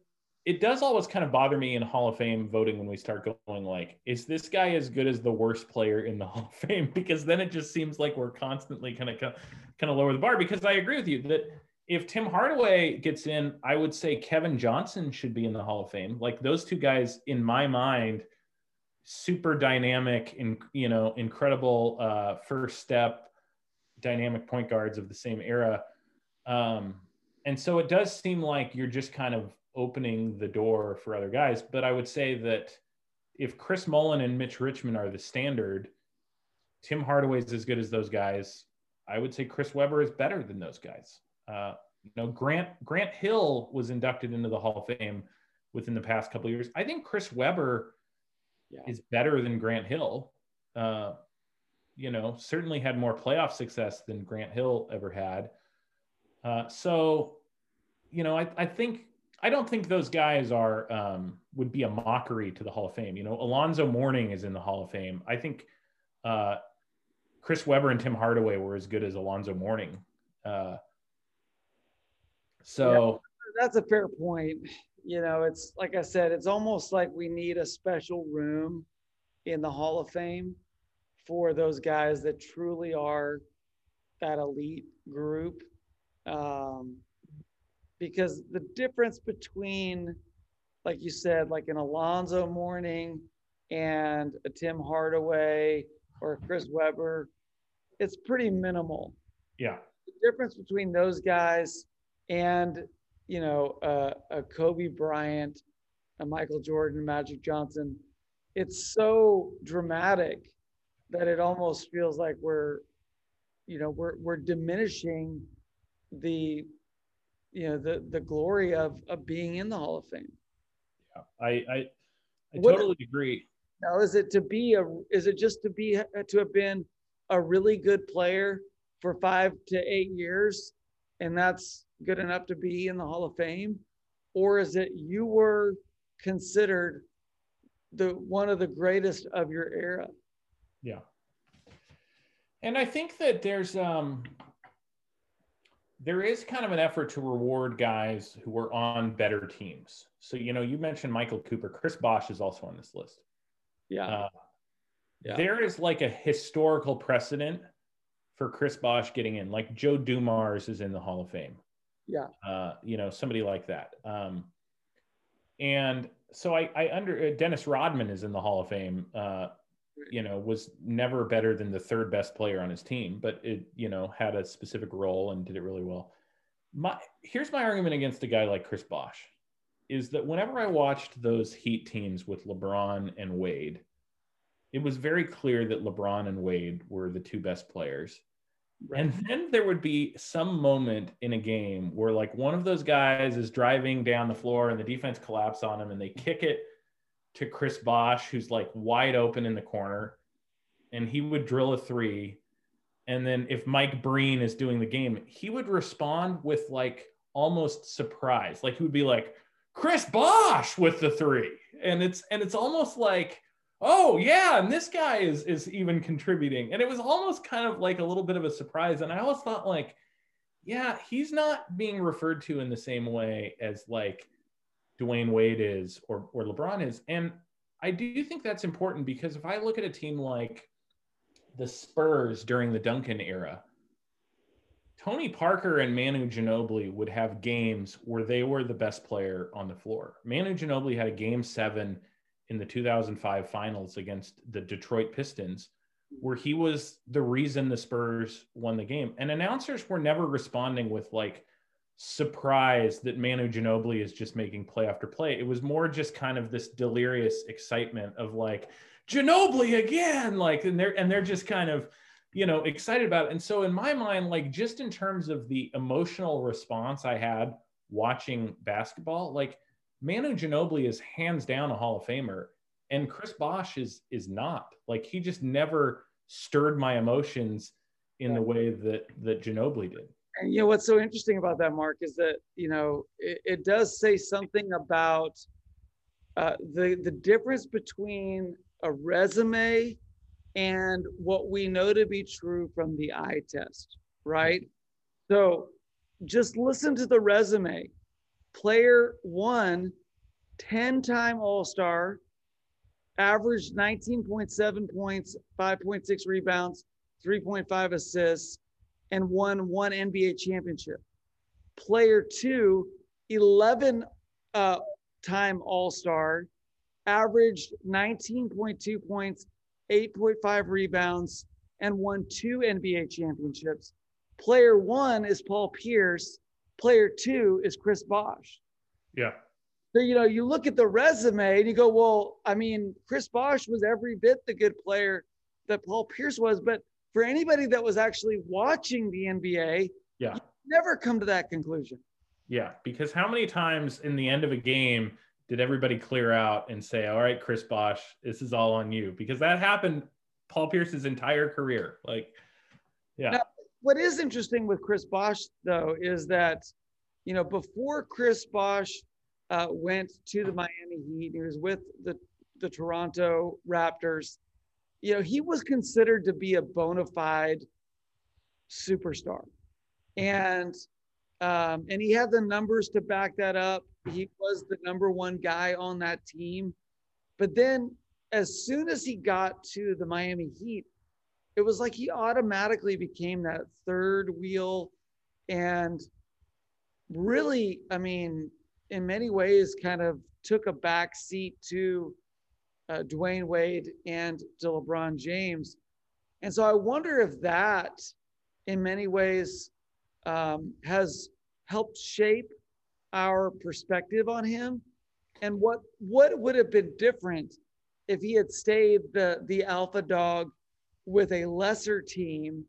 it does always kind of bother me in Hall of Fame voting when we start going like, is this guy as good as the worst player in the Hall of Fame? Because then it just seems like we're constantly kind of kind of lower the bar. Because I agree with you that if Tim Hardaway gets in, I would say Kevin Johnson should be in the Hall of Fame. Like those two guys, in my mind, super dynamic and you know incredible uh, first step dynamic point guards of the same era. Um, and so it does seem like you're just kind of opening the door for other guys. But I would say that if Chris Mullin and Mitch Richmond are the standard, Tim Hardaway is as good as those guys. I would say Chris Webber is better than those guys. Uh, you know, Grant Grant Hill was inducted into the Hall of Fame within the past couple years. I think Chris Webber yeah. is better than Grant Hill. Uh, you know, certainly had more playoff success than Grant Hill ever had. Uh, so, you know, I, I think I don't think those guys are um, would be a mockery to the Hall of Fame. You know, Alonzo Mourning is in the Hall of Fame. I think uh, Chris Webber and Tim Hardaway were as good as Alonzo Mourning. Uh, so yeah, that's a fair point. You know, it's like I said, it's almost like we need a special room in the Hall of Fame for those guys that truly are that elite group. Um, because the difference between, like you said, like an Alonzo Mourning and a Tim Hardaway or a Chris Webber, it's pretty minimal. Yeah. The difference between those guys and, you know, uh, a Kobe Bryant, a Michael Jordan, Magic Johnson, it's so dramatic that it almost feels like we're, you know, we're, we're diminishing the you know the the glory of of being in the Hall of Fame. Yeah, I I, I totally agree. Now, is it to be a? Is it just to be to have been a really good player for five to eight years, and that's good enough to be in the Hall of Fame, or is it you were considered the one of the greatest of your era? Yeah. And I think that there's um there is kind of an effort to reward guys who are on better teams. So you know, you mentioned Michael Cooper. Chris Bosh is also on this list. Yeah. Uh, yeah. There is like a historical precedent for Chris Bosh getting in. Like Joe Dumars is in the Hall of Fame. Yeah. Uh, you know, somebody like that. Um, and so I, I under uh, Dennis Rodman is in the Hall of Fame. Uh, you know, was never better than the third best player on his team, but it, you know, had a specific role and did it really well. My here's my argument against a guy like Chris Bosh is that whenever I watched those Heat teams with LeBron and Wade, it was very clear that LeBron and Wade were the two best players. Right. And then there would be some moment in a game where, like, one of those guys is driving down the floor and the defense collapse on him and they kick it to Chris Bosh, who's like wide open in the corner, and he would drill a three. And then if Mike Breen is doing the game, he would respond with like almost surprise. Like he would be like, Chris Bosh with the three. And it's and it's almost like, oh yeah, and this guy is is even contributing. And it was almost kind of like a little bit of a surprise. And I always thought like, yeah, he's not being referred to in the same way as like Dwyane Wade is or, or LeBron is. And I do think that's important because if I look at a team like the Spurs during the Duncan era, Tony Parker and Manu Ginobili would have games where they were the best player on the floor. Manu Ginobili had a game seven in the 2005 finals against the Detroit Pistons, where he was the reason the Spurs won the game. And announcers were never responding with like, surprised that Manu Ginobili is just making play after play. It was more just kind of this delirious excitement of like Ginobili again, like and they're and they're just kind of you know excited about it. And so in my mind, like just in terms of the emotional response I had watching basketball, like Manu Ginobili is hands down a Hall of Famer, and Chris Bosh is is not. Like he just never stirred my emotions in the way that that Ginobili did and you know what's so interesting about that mark is that you know it, it does say something about uh, the the difference between a resume and what we know to be true from the eye test right? So just listen to the resume. Player one 10 time all-star averaged 19.7 points 5.6 rebounds 3.5 assists and won one NBA championship. Player two, 11 uh, time All Star, averaged 19.2 points, 8.5 rebounds, and won two NBA championships. Player one is Paul Pierce. Player two is Chris Bosh. Yeah. So, you know, you look at the resume and you go, well, I mean, Chris Bosh was every bit the good player that Paul Pierce was, but for anybody that was actually watching the NBA, yeah, never come to that conclusion. Yeah, because how many times in the end of a game did everybody clear out and say, "All right, Chris Bosh, this is all on you," because that happened Paul Pierce's entire career. Like, yeah. Now, what is interesting with Chris Bosh though is that, you know, before Chris Bosh uh, went to the Miami Heat, he was with the the Toronto Raptors you know, he was considered to be a bona fide superstar. And um, and he had the numbers to back that up. He was the number one guy on that team. But then as soon as he got to the Miami Heat, it was like he automatically became that third wheel and really, I mean, in many ways kind of took a back seat to uh, Dwyane Wade and to LeBron James. And so I wonder if that, in many ways, um, has helped shape our perspective on him. And what what would have been different if he had stayed the the alpha dog with a lesser team,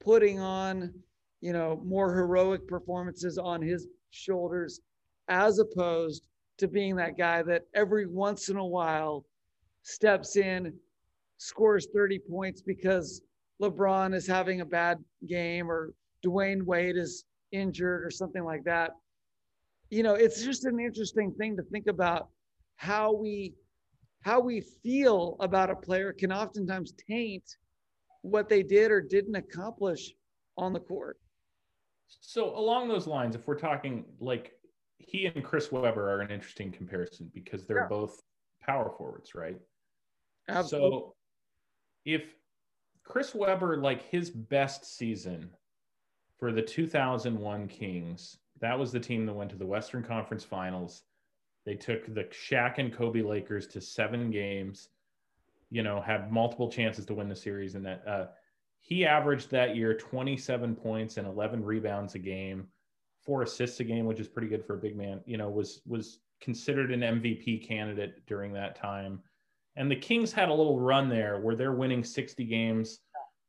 putting on you know more heroic performances on his shoulders, as opposed to being that guy that every once in a while steps in, scores 30 points because LeBron is having a bad game or Dwyane Wade is injured or something like that. You know, it's just an interesting thing to think about how we how we feel about a player can oftentimes taint what they did or didn't accomplish on the court. So along those lines, if we're talking like he and Chris Webber are an interesting comparison because they're yeah. both power forwards, right? Absolutely. So if Chris Webber, like his best season for the 2001 Kings, that was the team that went to the Western Conference Finals. They took the Shaq and Kobe Lakers to seven games, you know, had multiple chances to win the series. And that uh, he averaged that year 27 points and 11 rebounds a game, four assists a game, which is pretty good for a big man, you know, was, was considered an MVP candidate during that time. And the Kings had a little run there where they're winning 60 games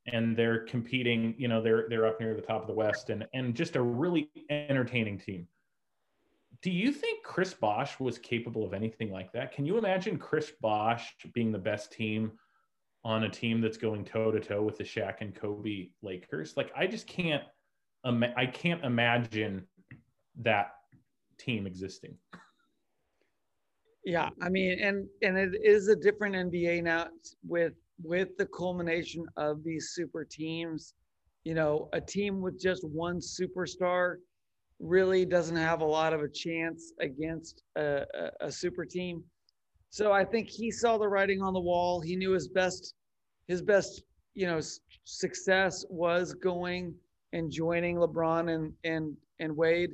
and they're competing, you know, they're they're up near the top of the West and and just a really entertaining team. Do you think Chris Bosh was capable of anything like that? Can you imagine Chris Bosh being the best team on a team that's going toe to toe with the Shaq and Kobe Lakers? Like I just can't I can't imagine that team existing. Yeah, I mean, and and it is a different NBA now with with the culmination of these super teams. You know, a team with just one superstar really doesn't have a lot of a chance against a, a, a super team. So I think he saw the writing on the wall. He knew his best, his best, you know, success was going and joining LeBron and and and Wade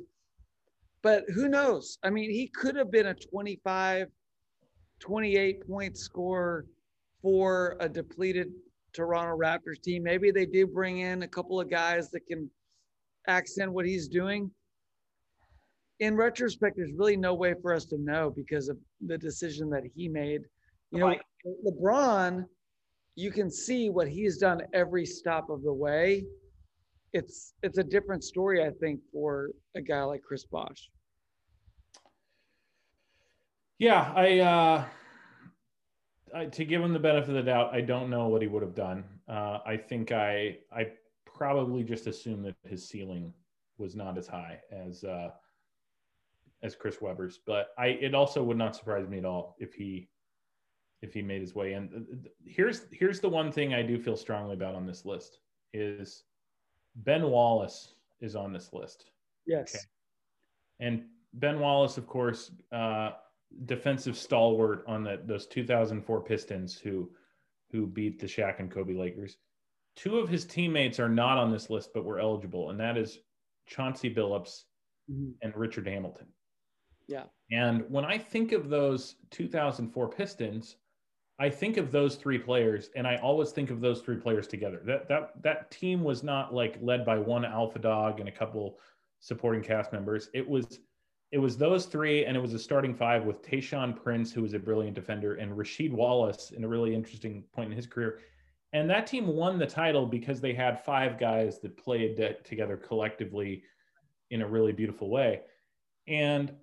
but who knows? I mean, he could have been a 25, 28 point scorer for a depleted Toronto Raptors team. Maybe they do bring in a couple of guys that can accent what he's doing. In retrospect, there's really no way for us to know because of the decision that he made. You know. LeBron, you can see what he's done every stop of the way it's it's a different story, I think, for a guy like Chris Bosh. Yeah, I, uh, I to give him the benefit of the doubt, I don't know what he would have done. Uh, I think I I probably just assumed that his ceiling was not as high as uh, as Chris Webber's, but I it also would not surprise me at all if he if he made his way in. Here's here's the one thing I do feel strongly about on this list is Ben Wallace is on this list. Yes. Okay. And Ben Wallace, of course, uh, defensive stalwart on the, those 2004 Pistons who who beat the Shaq and Kobe Lakers. Two of his teammates are not on this list, but were eligible, and that is Chauncey Billups mm-hmm. and Richard Hamilton. Yeah. And when I think of those 2004 Pistons, I think of those three players, and I always think of those three players together. That that that team was not like led by one alpha dog and a couple supporting cast members. It was it was those three, and it was a starting five with Tayshaun Prince, who was a brilliant defender, and Rasheed Wallace in a really interesting point in his career. And that team won the title because they had five guys that played together collectively in a really beautiful way. And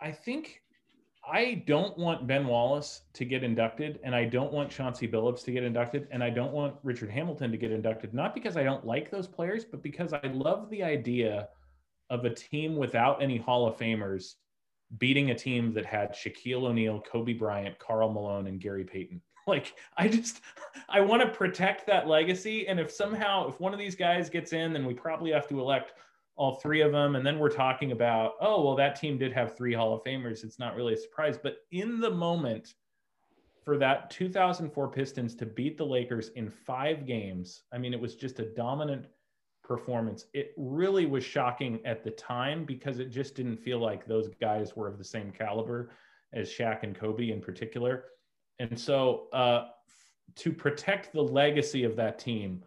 I think I don't want Ben Wallace to get inducted, and I don't want Chauncey Billups to get inducted, and I don't want Richard Hamilton to get inducted, not because I don't like those players, but because I love the idea of a team without any Hall of Famers beating a team that had Shaquille O'Neal, Kobe Bryant, Karl Malone, and Gary Payton. Like, I just, I want to protect that legacy. And if somehow, if one of these guys gets in, then we probably have to elect all three of them. And then we're talking about, oh, well, that team did have three Hall of Famers. It's not really a surprise. But in the moment, for that 2004 Pistons to beat the Lakers in five games, I mean, it was just a dominant performance. It really was shocking at the time because it just didn't feel like those guys were of the same caliber as Shaq and Kobe in particular. And so, uh, to protect the legacy of that team,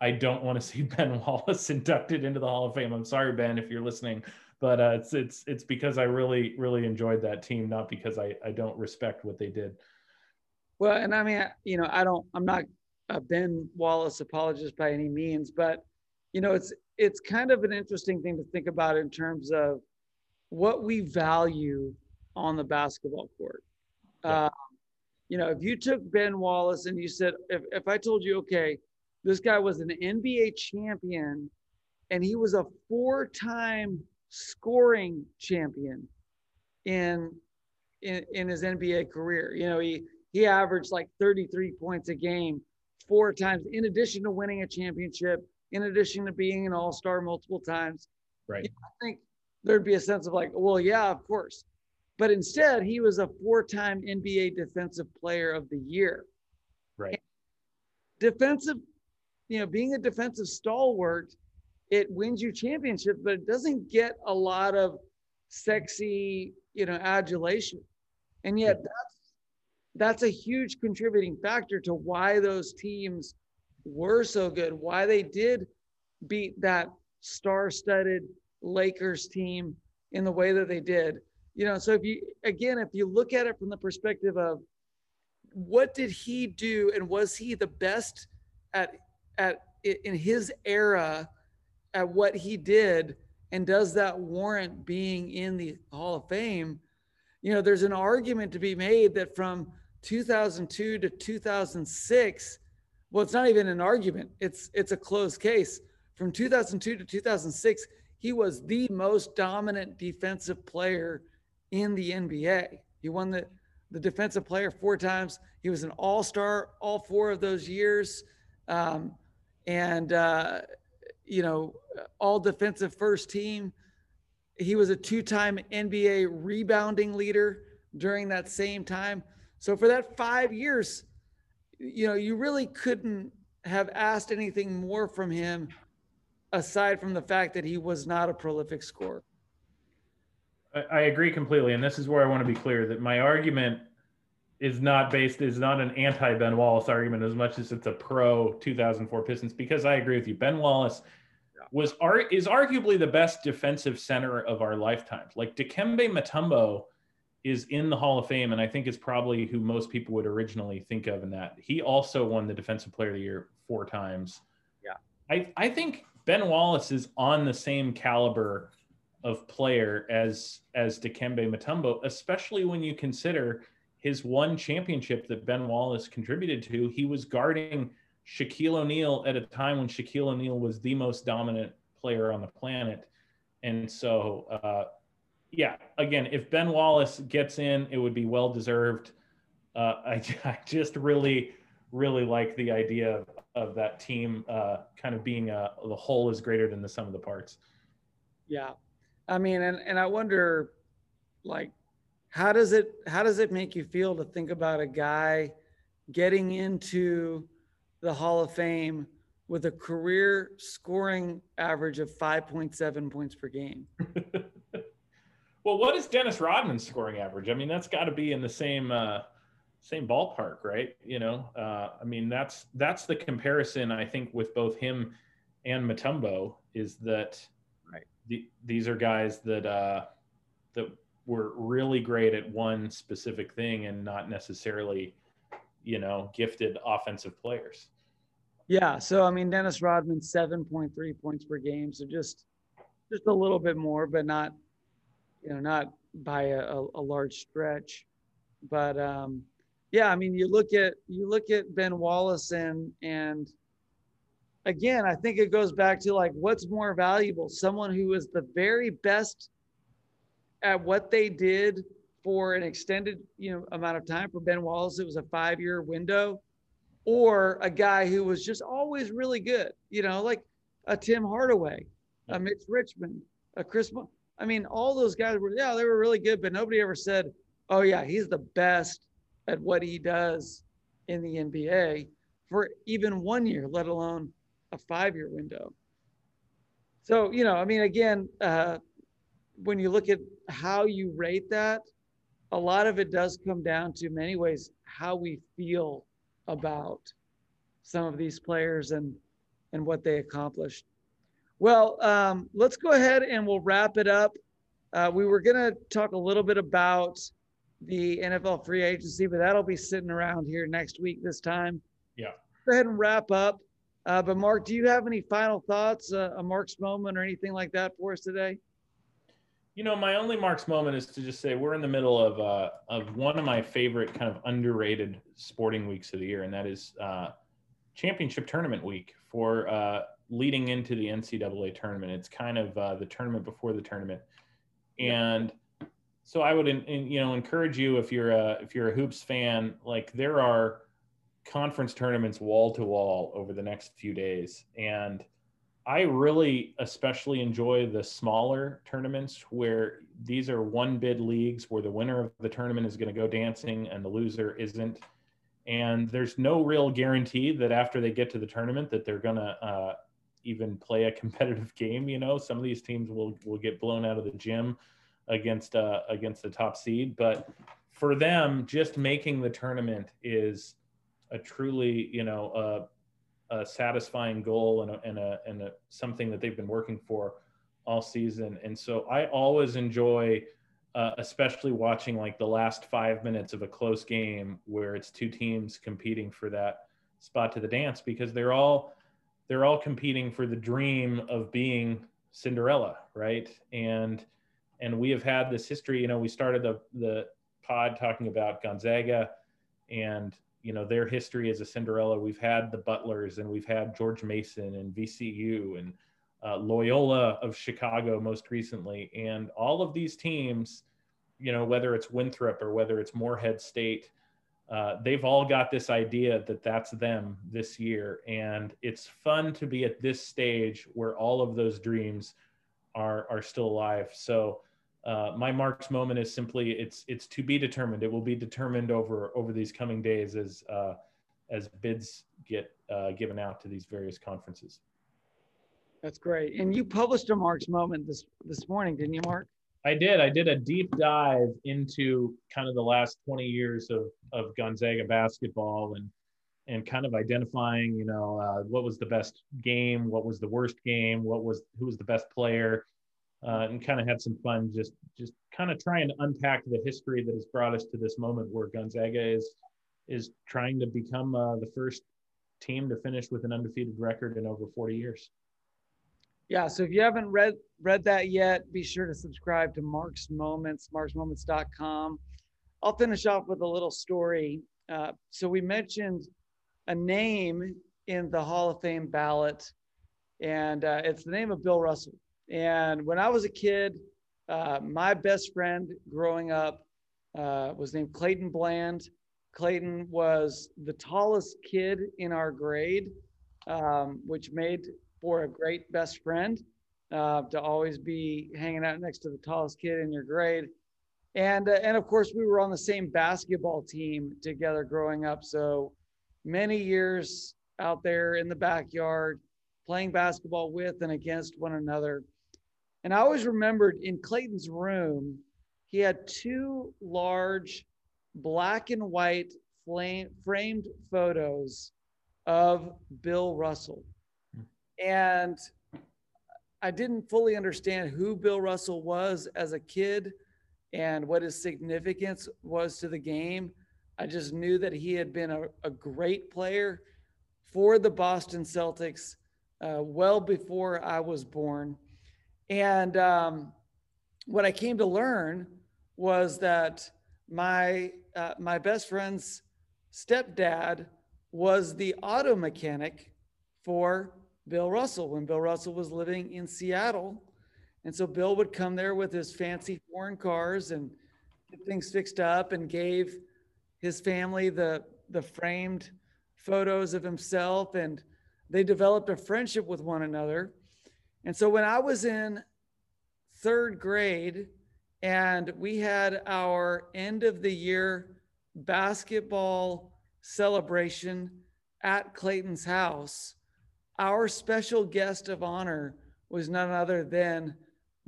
I don't want to see Ben Wallace inducted into the Hall of Fame. I'm sorry, Ben, if you're listening, but uh, it's it's it's because I really really enjoyed that team, not because I I don't respect what they did. Well, and I mean, you know, I don't. I'm not a Ben Wallace apologist by any means, but you know, it's it's kind of an interesting thing to think about in terms of what we value on the basketball court. Yeah. Uh, You know, if you took Ben Wallace and you said, if, if I told you, okay, this guy was an NBA champion and he was a four time scoring champion in, in, in his NBA career. You know, he, he averaged like 33 points a game four times, in addition to winning a championship, in addition to being an all star multiple times. Right. You know, I think there'd be a sense of like, well, yeah, of course. But instead, he was a four time NBA Defensive Player of the Year. Right. And defensive, you know, being a defensive stalwart, it wins you championships, but it doesn't get a lot of sexy, you know, adulation. And yet, that's that's a huge contributing factor to why those teams were so good, why they did beat that star-studded Lakers team in the way that they did. You know, so if you again, if you look at it from the perspective of what did he do and was he the best at at in his era at what he did and does that warrant being in the Hall of Fame? You know, there's an argument to be made that from 2002 to 2006 well it's not even an argument it's it's a closed case. From 2002 to 2006 he was the most dominant defensive player in the nba he won the the defensive player four times. He was an all-star all four of those years. Um, and uh, you know all defensive first team he was a two-time nba rebounding leader during that same time so for that five years, you know, you really couldn't have asked anything more from him aside from the fact that he was not a prolific scorer. I agree completely. And this is where I want to be clear that my argument is not based, is not an anti Ben Wallace argument as much as it's a pro 2004 Pistons, because I agree with you. Ben Wallace was is arguably the best defensive center of our lifetimes. Like Dikembe Mutombo is in the Hall of Fame, and I think is probably who most people would originally think of in that. He also won the Defensive Player of the Year four times. Yeah. I, I think Ben Wallace is on the same caliber of player as as Dikembe Mutombo, especially when you consider his one championship that Ben Wallace contributed to. He was guarding Shaquille O'Neal at a time when Shaquille O'Neal was the most dominant player on the planet. And so uh, yeah, again, if Ben Wallace gets in, it would be well deserved. Uh, I, I just really, really like the idea of, of that team uh, kind of being a, the whole is greater than the sum of the parts. Yeah, I mean, and and I wonder, like, how does it how does it make you feel to think about a guy getting into the Hall of Fame with a career scoring average of 5.7 points per game? Well, what is Dennis Rodman's scoring average? I mean, that's got to be in the same uh, same ballpark, right? You know, uh, I mean, that's that's the comparison I think with both him and Mutombo is that right. The, these are guys that uh, that were really great at one specific thing and not necessarily, you know, gifted offensive players. Yeah. So I mean, Dennis Rodman seven point three points per game, so just just a little bit more, but not you know, not by a, a large stretch. But um, yeah, I mean, you look at you look at Ben Wallace and and again, I think it goes back to like what's more valuable, someone who is the very best at what they did for an extended you know amount of time. For Ben Wallace, it was a five year window, or a guy who was just always really good. You know, like a Tim Hardaway, a Mitch Richmond, a Chris. I mean, all those guys were, yeah, they were really good, but nobody ever said, oh, yeah, he's the best at what he does in the NBA for even one year, let alone a five year window. So, you know, I mean, again, uh, when you look at how you rate that, a lot of it does come down to many ways how we feel about some of these players and and what they accomplished. Well, um, let's go ahead and we'll wrap it up. Uh, we were going to talk a little bit about the NFL free agency, but that'll be sitting around here next week this time. Yeah. Go ahead and wrap up. Uh, but Mark, do you have any final thoughts, uh, a Mark's moment or anything like that for us today? You know, my only Mark's moment is to just say we're in the middle of uh, of one of my favorite kind of underrated sporting weeks of the year, and that is uh, championship tournament week for uh, leading into the NCAA tournament. It's kind of uh, the tournament before the tournament, and so I would, in, in, you know, encourage you if you're a if you're a hoops fan, like there are conference tournaments wall to wall over the next few days, and I really especially enjoy the smaller tournaments where these are one bid leagues where the winner of the tournament is going to go dancing and the loser isn't. And there's no real guarantee that after they get to the tournament that they're going to uh, even play a competitive game. You know, some of these teams will will get blown out of the gym against uh, against the top seed, but for them, just making the tournament is a truly you know uh, a satisfying goal and a, and a, and a, something that they've been working for all season. And so I always enjoy, uh, especially watching like the last five minutes of a close game where it's two teams competing for that spot to the dance because they're all they're all competing for the dream of being Cinderella, right? And and we have had this history. You know, we started the the pod talking about Gonzaga and you know their history as a Cinderella. We've had the Butlers and we've had George Mason and VCU and uh, Loyola of Chicago most recently, and all of these teams, you know whether it's Winthrop or whether it's Morehead State, uh, they've all got this idea that that's them this year, and it's fun to be at this stage where all of those dreams are are still alive. So uh, my Mark's moment is simply it's it's to be determined. It will be determined over over these coming days as uh, as bids get uh, given out to these various conferences. That's great. And you published a Mark's moment this this morning, didn't you, Mark? I did. I did a deep dive into kind of the last 20 years of of Gonzaga basketball and and kind of identifying, you know, uh, what was the best game, what was the worst game, what was who was the best player uh, and kind of had some fun just just kind of trying to unpack the history that has brought us to this moment where Gonzaga is is trying to become uh, the first team to finish with an undefeated record in over 40 years. Yeah, so if you haven't read read that yet, be sure to subscribe to Mark's Moments, marksmoments.com. I'll finish off with a little story. Uh, so we mentioned a name in the Hall of Fame ballot, and uh, it's the name of Bill Russell. And when I was a kid, uh, my best friend growing up uh, was named Clayton Bland. Clayton was the tallest kid in our grade, um, which made for a great best friend uh, to always be hanging out next to the tallest kid in your grade. And, uh, and of course, we were on the same basketball team together growing up. So many years out there in the backyard playing basketball with and against one another. And I always remembered in Clayton's room, he had two large black and white flame, framed photos of Bill Russell. And I didn't fully understand who Bill Russell was as a kid and what his significance was to the game. I just knew that he had been a, a great player for the Boston Celtics uh, well before I was born. And um, what I came to learn was that my uh, my best friend's stepdad was the auto mechanic for Bill Russell when Bill Russell was living in Seattle. And so Bill would come there with his fancy foreign cars and get things fixed up and gave his family the the framed photos of himself and they developed a friendship with one another and so when I was in third grade and we had our end of the year basketball celebration at Clayton's house, our special guest of honor was none other than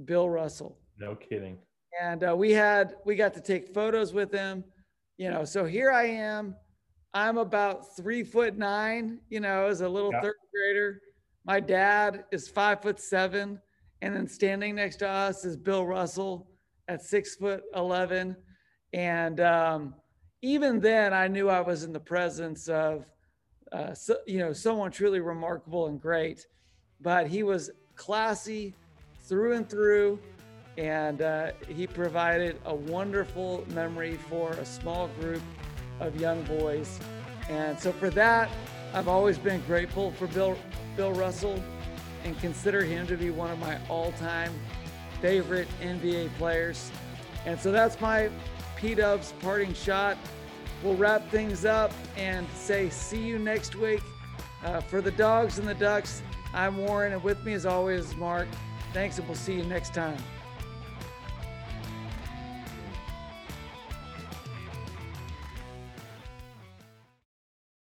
Bill Russell. No kidding. And uh, we had we got to take photos with him, you know. So here I am. I'm about three foot nine, you know, as a little yeah. third grader my dad is five foot seven, and then standing next to us is Bill Russell at six foot eleven. And um, even then, I knew I was in the presence of, uh, so, you know, someone truly remarkable and great. But he was classy through and through, and uh, he provided a wonderful memory for a small group of young boys. And so for that, I've always been grateful for Bill Bill Russell and consider him to be one of my all-time favorite NBA players. And so that's my P Dubs parting shot. We'll wrap things up and say see you next week. Uh, for the dogs and the ducks, I'm Warren, and with me as always is Mark. Thanks, and we'll see you next time.